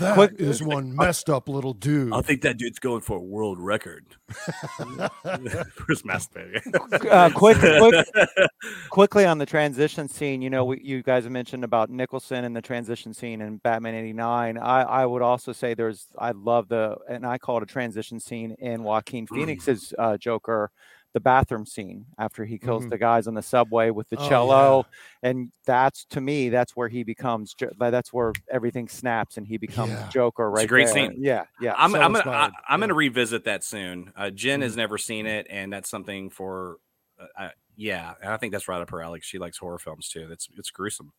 Speaker 4: That
Speaker 3: Quick-
Speaker 4: is one messed up little dude.
Speaker 1: I think that dude's going for a world record. Where's masturbating?
Speaker 3: uh, quick, quick, quickly on the transition scene. You know, we, you guys mentioned about Nicholson and the transition scene in Batman '89. I, I would also say there's. I love the, and I call it a transition scene in Joaquin Phoenix's uh, Joker, the bathroom scene after he kills
Speaker 4: Mhm.
Speaker 3: the guys on the subway with the
Speaker 4: Oh,
Speaker 3: cello, and that's to me, that's where he becomes. That's where everything snaps and he becomes
Speaker 4: Yeah.
Speaker 3: Joker. Right,
Speaker 1: a great
Speaker 3: there.
Speaker 1: scene.
Speaker 3: Yeah, yeah.
Speaker 1: I'm,
Speaker 4: so
Speaker 1: I'm gonna I, I'm
Speaker 4: yeah.
Speaker 1: gonna revisit that soon. Uh, Jen
Speaker 4: Mhm.
Speaker 1: has never seen it, and that's something for. Uh, I, yeah, and I think that's right up her alley. She likes horror films too. That's it's gruesome.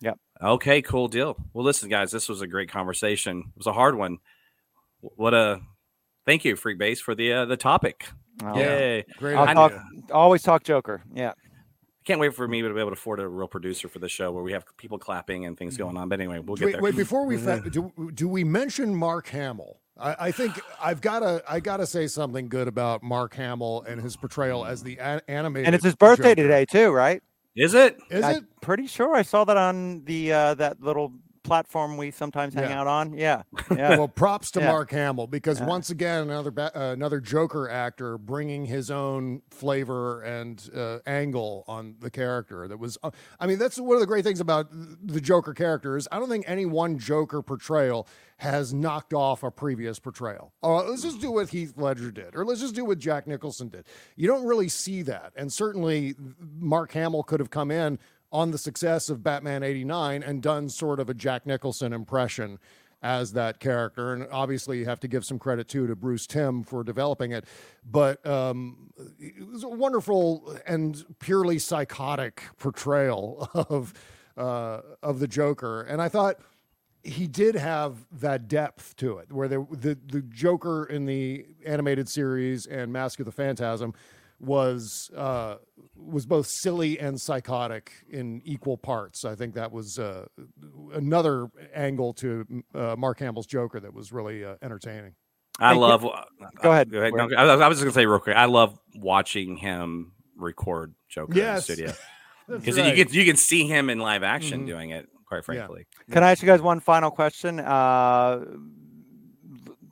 Speaker 3: Yep.
Speaker 1: Okay, cool deal. Well, listen, guys, this was a great conversation. It was a hard one. What a thank you, Freekbass, for the uh, the topic.
Speaker 3: Oh,
Speaker 1: Yay!
Speaker 4: Great.
Speaker 3: I'll talk, always talk Joker. Yeah.
Speaker 1: Can't wait for me to be able to afford a real producer for the show where we have people clapping and things going on. But anyway, we'll get
Speaker 4: wait,
Speaker 1: there.
Speaker 4: wait, before we fa- do, do we mention Mark Hamill? I, I think I've got to I got to say something good about Mark Hamill and his portrayal as the a- animated.
Speaker 3: And it's his birthday
Speaker 4: Joker.
Speaker 3: today too, right?
Speaker 1: Is it?
Speaker 4: Is
Speaker 3: I'm
Speaker 4: it?
Speaker 3: pretty sure I saw that on the uh, that little platform we sometimes hang
Speaker 4: Yeah.
Speaker 3: out on. Yeah, yeah.
Speaker 4: Well, props to
Speaker 3: Yeah.
Speaker 4: Mark Hamill because once again another ba- uh, another Joker actor bringing his own flavor and uh, angle on the character. That was, uh, I mean, that's one of the great things about the Joker characters. I don't think any one Joker portrayal has knocked off a previous portrayal. Oh, let's just do what Heath Ledger did, or let's just do what Jack Nicholson did. You don't really see that, and certainly Mark Hamill could have come in on the success of Batman 89 and done sort of a Jack Nicholson impression as that character. And obviously, you have to give some credit too to Bruce Timm for developing it. But um, it was a wonderful and purely psychotic portrayal of uh, of the Joker. And I thought he did have that depth to it, where the the, the Joker in the animated series and Mask of the Phantasm was uh, was both silly and psychotic in equal parts. I think that was uh, another angle to uh, Mark Hamill's Joker that was really uh, entertaining.
Speaker 1: I
Speaker 3: Thank you.
Speaker 1: love.
Speaker 3: Go ahead.
Speaker 1: Go ahead. No, I, I was just gonna say real quick. I love watching him record Joker
Speaker 4: Yes.
Speaker 1: in the studio because
Speaker 4: right.
Speaker 1: you can you can see him in live action
Speaker 4: Mhm.
Speaker 1: doing it. Quite frankly,
Speaker 3: Can I ask you guys one final question? Uh,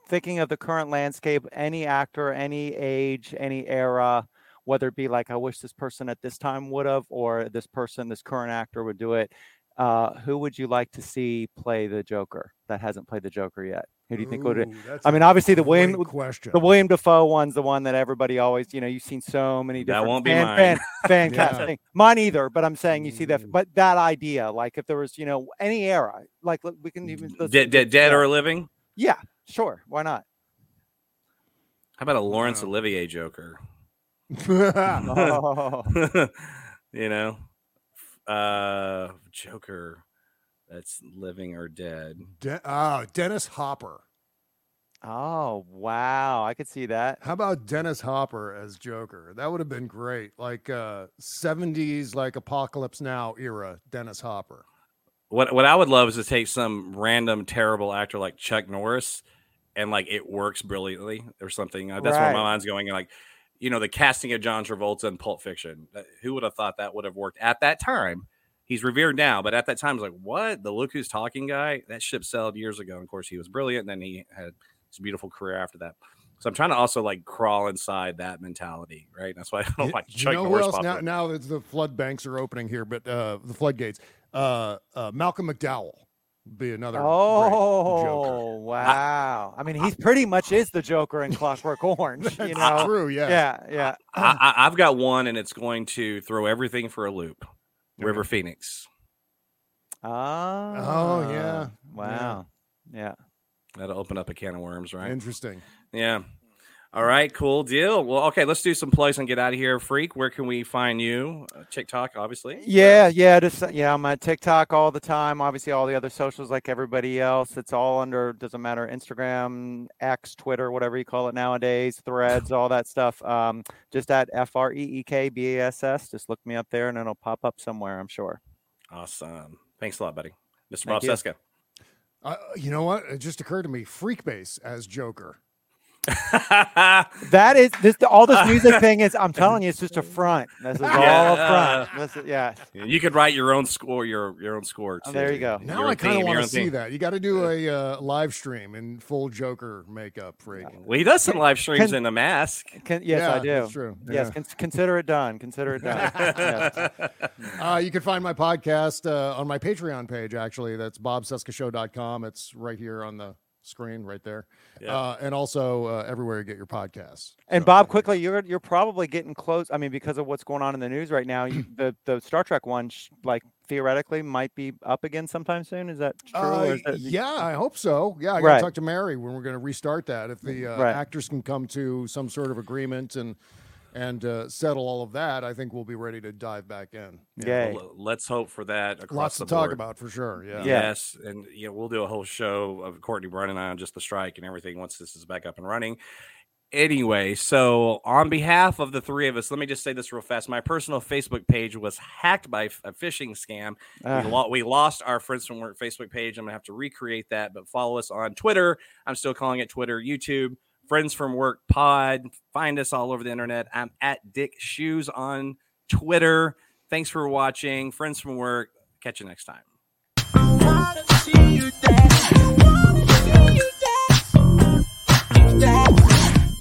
Speaker 3: thinking of the current landscape, any actor, any age, any era, whether it be like I wish this person at this time would have, or this person, this current actor would do it. Uh, who would you like to see play the Joker that hasn't played the Joker yet? Who do you think would?
Speaker 4: Ooh, that's
Speaker 3: I
Speaker 4: a
Speaker 3: mean, obviously the William,
Speaker 4: question.
Speaker 3: the William Dafoe one's the one that everybody always, you know, you've seen so many different
Speaker 1: That
Speaker 3: different
Speaker 1: won't be
Speaker 3: fan,
Speaker 1: mine.
Speaker 3: fan, fan
Speaker 4: Yeah.
Speaker 3: casting. Mine either, but I'm saying you see that,
Speaker 4: Mm.
Speaker 3: but that idea, like if there was, you know, any era, like we can even
Speaker 1: dead, dead, dead or living.
Speaker 3: yeah, sure, why not?
Speaker 1: How about a Laurence
Speaker 4: Wow.
Speaker 1: Olivier Joker?
Speaker 3: Oh,
Speaker 1: you know, uh, Joker that's living or dead.
Speaker 4: De- ah, Dennis Hopper.
Speaker 3: oh, wow, I could see that.
Speaker 4: How about Dennis Hopper as Joker? That would have been great. Like uh 70s, like Apocalypse Now era Dennis Hopper.
Speaker 1: What what I would love is to take some random terrible actor like Chuck Norris, and like it works brilliantly or something. That's where my mind's going. Like, you know, the casting of John Travolta in Pulp Fiction. Uh, Who would have thought that would have worked at that time? He's revered now, but at that time, it's like, what? The look who's talking guy? That ship sailed years ago. And of course, he was brilliant. And then he had his beautiful career after that. So I'm trying to also like crawl inside that mentality, right? That's why I don't
Speaker 4: You-
Speaker 1: like
Speaker 4: you know who else now? Now that the flood banks are opening here, but uh the floodgates. Uh, uh Malcolm McDowell be another.
Speaker 3: Oh,
Speaker 4: Joker.
Speaker 3: wow. I mean, he's pretty much is the Joker in Clockwork Orange, you know?
Speaker 4: true. Yeah.
Speaker 3: Yeah, yeah.
Speaker 1: I, I, I've got one, and it's going to throw everything for a loop. River Phoenix. Ah.
Speaker 3: Oh,
Speaker 4: yeah.
Speaker 3: Wow. Yeah. yeah.
Speaker 1: That'll open up a can of worms, right?
Speaker 4: Interesting.
Speaker 1: Yeah. All right, cool deal. Well, okay, let's do some plugs and get out of here. Freak, where can we find you? Uh, TikTok, obviously.
Speaker 3: Yeah, yeah, just uh, yeah. I'm on TikTok all the time. Obviously, all the other socials like everybody else. It's all under doesn't matter Instagram, X, Twitter, whatever you call it nowadays, Threads, all that stuff. Um, just at F R E E K B A S S. Just look me up there, and it'll pop up somewhere. I'm sure.
Speaker 1: Awesome. Thanks a lot, buddy. Mr.
Speaker 3: Thank
Speaker 1: Bob
Speaker 3: you.
Speaker 1: Cesca.
Speaker 4: Uh, you know what? It just occurred to me. Freekbass as Joker.
Speaker 3: That is this. All this music thing is. I'm telling you, it's just a front. This is all a front. This is, yeah.
Speaker 1: you could write your own score, your your own score.
Speaker 3: Oh, there you go.
Speaker 4: Now
Speaker 1: own
Speaker 4: I kind of want to see
Speaker 1: theme.
Speaker 4: that. You got to do a uh, live stream in full Joker makeup, freak.
Speaker 1: Well, he does some live streams
Speaker 3: Can-
Speaker 1: in a mask.
Speaker 3: Can, yes, I do.
Speaker 4: that's true.
Speaker 3: Yes,
Speaker 4: Yeah.
Speaker 3: con- consider it done. Consider it done. Yes.
Speaker 4: Uh, you can find my podcast uh, on my Patreon page, actually. That's bobcescashow.com. It's right here on the screen, right there.
Speaker 1: Yeah.
Speaker 4: Uh, and also uh, everywhere you get your podcasts.
Speaker 3: And
Speaker 4: So,
Speaker 3: Bob, quickly, you're you're probably getting close. I mean, because of what's going on in the news right now, you, the the Star Trek one, sh- like theoretically, might be up again sometime soon. Is that true?
Speaker 4: Uh,
Speaker 3: is that-
Speaker 4: yeah, I hope so. Yeah, I got to
Speaker 3: Right.
Speaker 4: talk to Mary when we're going to restart that. If the uh,
Speaker 3: Right.
Speaker 4: actors can come to some sort of agreement and and uh, settle all of that, I think we'll be ready to dive back in. Yeah.
Speaker 1: Well, let's hope for that. Across
Speaker 4: Lots
Speaker 1: the
Speaker 4: to talk about for sure. Yeah.
Speaker 3: Yeah.
Speaker 1: Yes, and yeah, we'll do a whole show of Courtney Brunn and I on just the strike and everything once this is back up and running. Anyway, so on behalf of the three of us, let me just say this real fast. My personal Facebook page was hacked by a phishing scam.
Speaker 3: Ah.
Speaker 1: we, lo- we lost our Friends from Work Facebook page. I'm gonna have to recreate that, but follow us on Twitter. I'm still calling it Twitter, YouTube, Friends from Work Pod. Find us all over the internet. I'm at Rick Shew on Twitter. Thanks for watching, Friends from Work. Catch you next time.